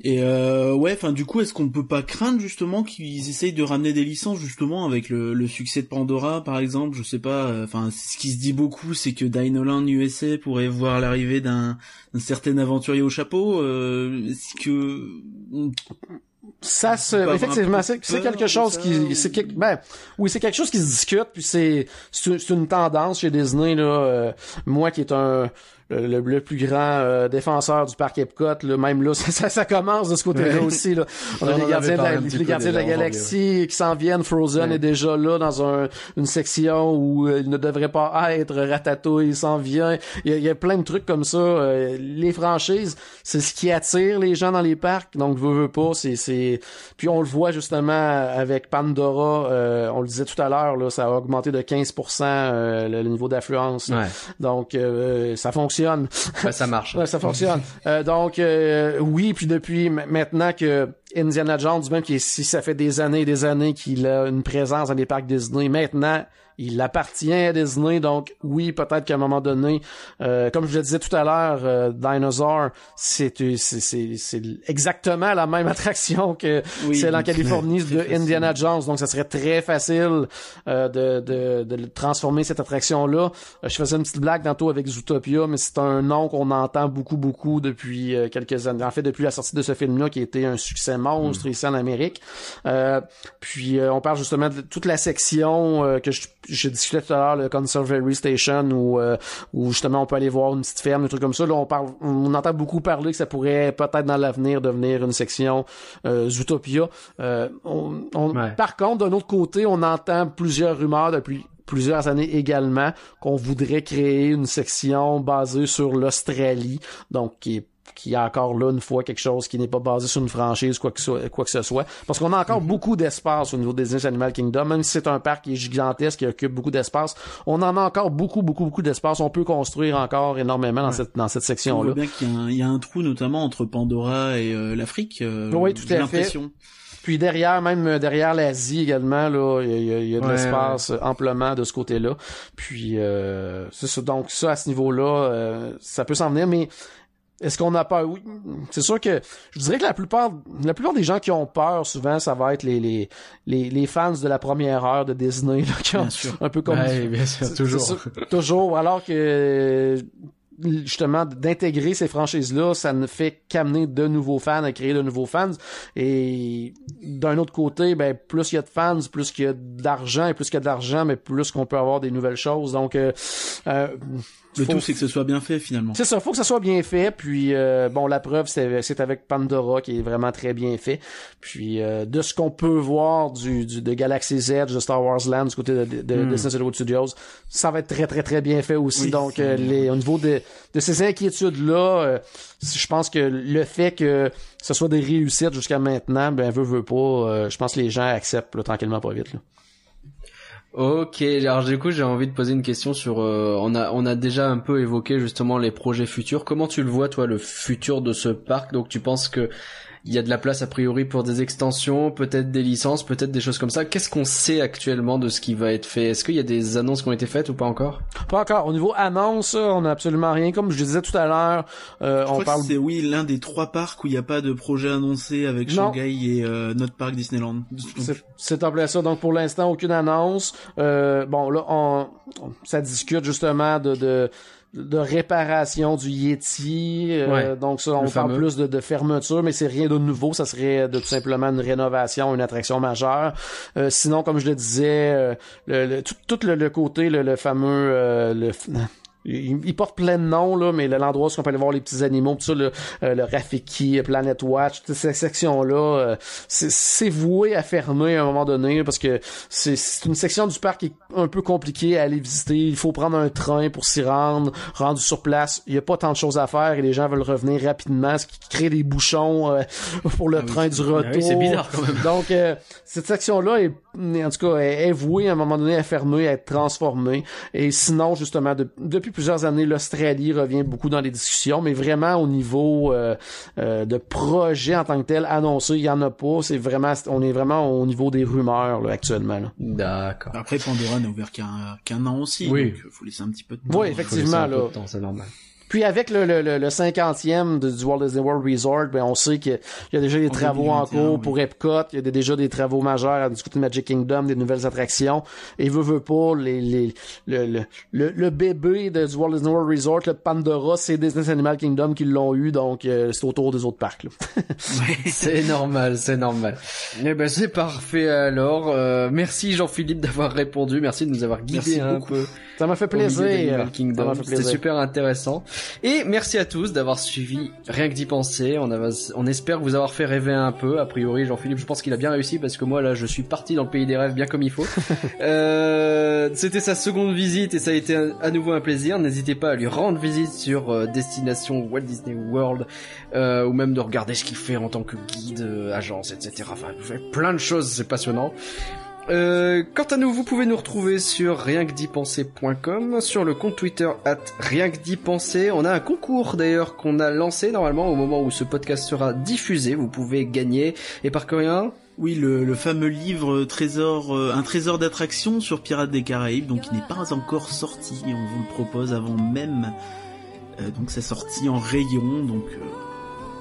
Et euh, ouais, enfin du coup, est-ce qu'on peut pas craindre justement qu'ils essayent de ramener des licences justement avec le, le succès de Pandora par exemple? Je sais pas. euh, Enfin, ce qui se dit beaucoup, c'est que Dinoland USA pourrait voir l'arrivée d'un certain aventurier au chapeau. Euh, Est-ce que Ça se, effectivement, c'est quelque chose ça, qui, c'est quelque- ben, oui, c'est quelque chose qui se discute, puis c'est, c'est c'est une tendance chez Disney là. euh, moi qui est un le, le- plus grand euh, défenseur du parc Epcot. Là, même là, ça, ça, commence de ce côté-là aussi. Là. On a les gardiens de la, les gardiens de la galaxie qui s'en viennent. Frozen Ouais. est déjà là dans un, une section où euh, il ne devrait pas être. Ratatouille s'en vient. Il y, a, il y a plein de trucs comme ça. Euh, les franchises, c'est ce qui attire les gens dans les parcs. Donc, veux, veux pas, c'est, c'est... Puis on le voit justement avec Pandora, euh, on le disait tout à l'heure, là, ça a augmenté de 15% euh, le, le niveau d'affluence. Ouais, Donc, euh, ça fonctionne. Ça marche. Ouais, ça fonctionne. Euh, donc, euh, oui, puis depuis maintenant que Indiana Jones, même qui si ça fait des années et des années qu'il a une présence dans les parcs Disney, maintenant, il appartient à Disney, donc oui, peut-être qu'à un moment donné, euh, comme je le disais tout à l'heure, euh, Dinosaur, c'est exactement la même attraction que Oui, celle en Californie de facile. Indiana Jones, donc ça serait très facile euh, de, de, de transformer cette attraction-là. Euh, je faisais une petite blague tantôt avec Zootopia, mais c'est un nom qu'on entend beaucoup, beaucoup depuis euh, quelques années. En fait, depuis la sortie de ce film-là, qui a été un succès monstre ici en Amérique. Euh, puis euh, on parle justement de toute la section euh, que je, je discutais tout à l'heure, le Conservatory Station, où, euh, où justement on peut aller voir une petite ferme, des trucs comme ça. Là, on parle, on entend beaucoup parler que ça pourrait peut-être dans l'avenir devenir une section euh, Zootopia. Euh, on- on- Ouais. Par contre, d'un autre côté, on entend plusieurs rumeurs depuis plusieurs années également qu'on voudrait créer une section basée sur l'Australie, donc qui est qui a encore là une fois quelque chose qui n'est pas basé sur une franchise quoi que, soit, quoi que ce soit parce qu'on a encore beaucoup d'espace au niveau des Disney Animal Kingdom même si c'est un parc qui est gigantesque qui occupe beaucoup d'espace on en a encore beaucoup beaucoup beaucoup d'espace on peut construire encore énormément dans cette dans cette On section voit là bien qu'il y, a un- il y a un trou notamment entre Pandora et euh, l'Afrique. euh, Oui, tout à fait. Puis derrière, même euh, derrière l'Asie également, là, il y a, il y a- il y de Ouais, l'espace amplement de ce côté-là. Puis euh, c'est ça. Donc ça, à ce niveau-là, euh, ça peut s'en venir, mais est-ce qu'on a peur? Oui, c'est sûr que je dirais que la plupart, la plupart des gens qui ont peur, souvent, ça va être les les les, les fans de la première heure de Disney, là, qui ont Bien sûr. un peu comme Ouais, bien sûr, toujours. toujours. Alors que justement d'intégrer ces franchises-là, ça ne fait qu'amener de nouveaux fans, à créer de nouveaux fans. Et d'un autre côté, ben plus il y a de fans, plus qu'il y a d'argent, et plus qu'il y a d'argent, mais plus qu'on peut avoir des nouvelles choses. Donc euh, euh, Le faut- tout, c'est que ce soit bien fait finalement. c'est ça, faut que ça soit bien fait. Puis euh, bon, la preuve, c'est avec Pandora qui est vraiment très bien fait. Puis euh, de ce qu'on peut voir du, du de Galaxy's Edge, de Star Wars Land, du côté de, de, de Disney Hollywood Studios, ça va être très très très bien fait aussi. Oui, Donc euh, les, au niveau de, de ces inquiétudes là, je pense que le fait que ce soit des réussites jusqu'à maintenant, ben veut veut pas, euh, je pense que les gens acceptent là, tranquillement pas vite. Là. Ok, alors du coup j'ai envie de poser une question sur, euh, on a on a déjà un peu évoqué justement les projets futurs. Comment tu le vois toi le futur de ce parc? Donc tu penses que il y a de la place a priori pour des extensions, peut-être des licences, peut-être des choses comme ça. Qu'est-ce qu'on sait actuellement de ce qui va être fait? Est-ce qu'il y a des annonces qui ont été faites ou pas encore? Pas encore. Au niveau annonce, on a absolument rien. Comme je disais tout à l'heure, euh, on crois parle c'est oui l'un des trois parcs où il n'y a pas de projet annoncé avec Non. Shanghai et euh, notre parc Disneyland. C'est- C'est en plein ça. Donc pour l'instant, aucune annonce. Euh, bon là, on, on- ça discute justement de, de de réparation du Yeti. euh, Ouais. donc ça, on Le parle fameux. plus de, de fermeture, mais c'est rien de nouveau. Ça serait de tout simplement une rénovation, une attraction majeure. Euh, sinon, comme je le disais, euh, le, le- tout, tout le, le côté, le, le fameux euh, le il, il porte plein de noms, là, mais l'endroit où on peut aller voir les petits animaux, tout ça, le, euh, le Rafiki, Planet Watch, toute cette section-là, euh, c'est- voué à fermer à un moment donné, parce que c'est une section du parc qui est un peu compliquée à aller visiter. Il faut prendre un train pour s'y rendre. Rendu sur place, il y a pas tant de choses à faire et les gens veulent revenir rapidement, ce qui crée des bouchons euh, pour le Ah oui. train du retour. oui, c'est bizarre quand même. Donc, euh, cette section-là est, en tout cas, est, est vouée à un moment donné à fermer, à être transformée. Et sinon, justement, de- depuis plusieurs années, l'Australie revient beaucoup dans les discussions, mais vraiment au niveau euh, euh, de projet en tant que tel annoncé, il y en a pas. C'est vraiment, on est vraiment au niveau des rumeurs là, actuellement. Là. D'accord. Après Pandora n'a ouvert qu'un qu'un an aussi, Oui. donc faut laisser un petit peu de temps. Oui, effectivement. Là. temps, c'est normal. Puis avec le, le, le, le 50e de- du Walt Disney World Resort, ben on sait qu'il y a déjà des travaux en 2021, cours oui. pour Epcot, il y a déjà des travaux majeurs à discuter de Magic Kingdom, des nouvelles attractions. Et veut, veut pas, les, les, le, le, bébé de, du Walt Disney World Resort, le Pandora, c'est Disney Animal Kingdom qui l'ont eu, donc euh, c'est autour des autres parcs. C'est normal, c'est normal. Eh ben c'est parfait alors. Euh, merci Jean-Philippe d'avoir répondu, merci de nous avoir guidé Merci un beaucoup. peu Ça m'a fait plaisir. Kingdom. C'était super intéressant. Et merci à tous d'avoir suivi Rien que d'y penser. On, a- on espère vous avoir fait rêver un peu. A priori, Jean-Philippe, je pense qu'il a bien réussi parce que moi, là, je suis parti dans le pays des rêves bien comme il faut. euh, C'était sa seconde visite et ça a été un- à nouveau un plaisir. N'hésitez pas à lui rendre visite sur euh, Destination Walt Disney World euh, ou même de regarder ce qu'il fait en tant que guide, euh, agence, etc. Enfin, vous faites plein de choses, c'est passionnant. Euh, quant à nous, vous pouvez nous retrouver sur rienquedipenser.com, sur le compte Twitter at rienquedipenser. On a un concours d'ailleurs qu'on a lancé normalement au moment où ce podcast sera diffusé. Vous pouvez gagner. Et par coréen, Oui, le, fameux livre trésor, euh, un trésor d'attraction sur Pirates des Caraïbes, donc qui n'est pas encore sorti. On vous le propose avant même euh, donc sa sortie en rayon. Donc euh,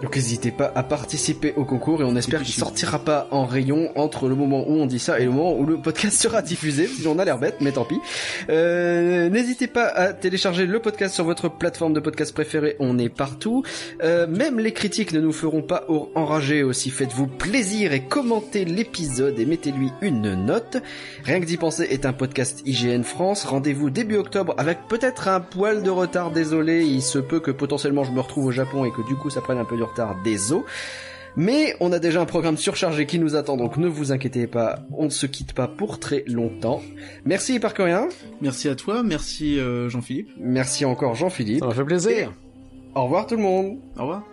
Donc n'hésitez pas à participer au concours et on espère qu'il sortira pas en rayon entre le moment où on dit ça et le moment où le podcast sera diffusé. Si on a l'air bête, mais tant pis. Euh, n'hésitez pas à télécharger le podcast sur votre plateforme de podcast préférée. On est partout. Euh, même les critiques ne nous feront pas enrager aussi. Faites-vous plaisir et commentez l'épisode et mettez-lui une note. Rien que d'y penser est un podcast IGN France. Rendez-vous début octobre avec peut-être un poil de retard. Désolé, il se peut que potentiellement je me retrouve au Japon et que du coup ça prenne un peu de retard des os. Mais on a déjà un programme surchargé qui nous attend, donc ne vous inquiétez pas, on ne se quitte pas pour très longtemps. Merci Hypercoréen, merci à toi, merci euh, Jean-Philippe. merci encore Jean-Philippe, Ça m'a fait plaisir. au revoir tout le monde Au revoir.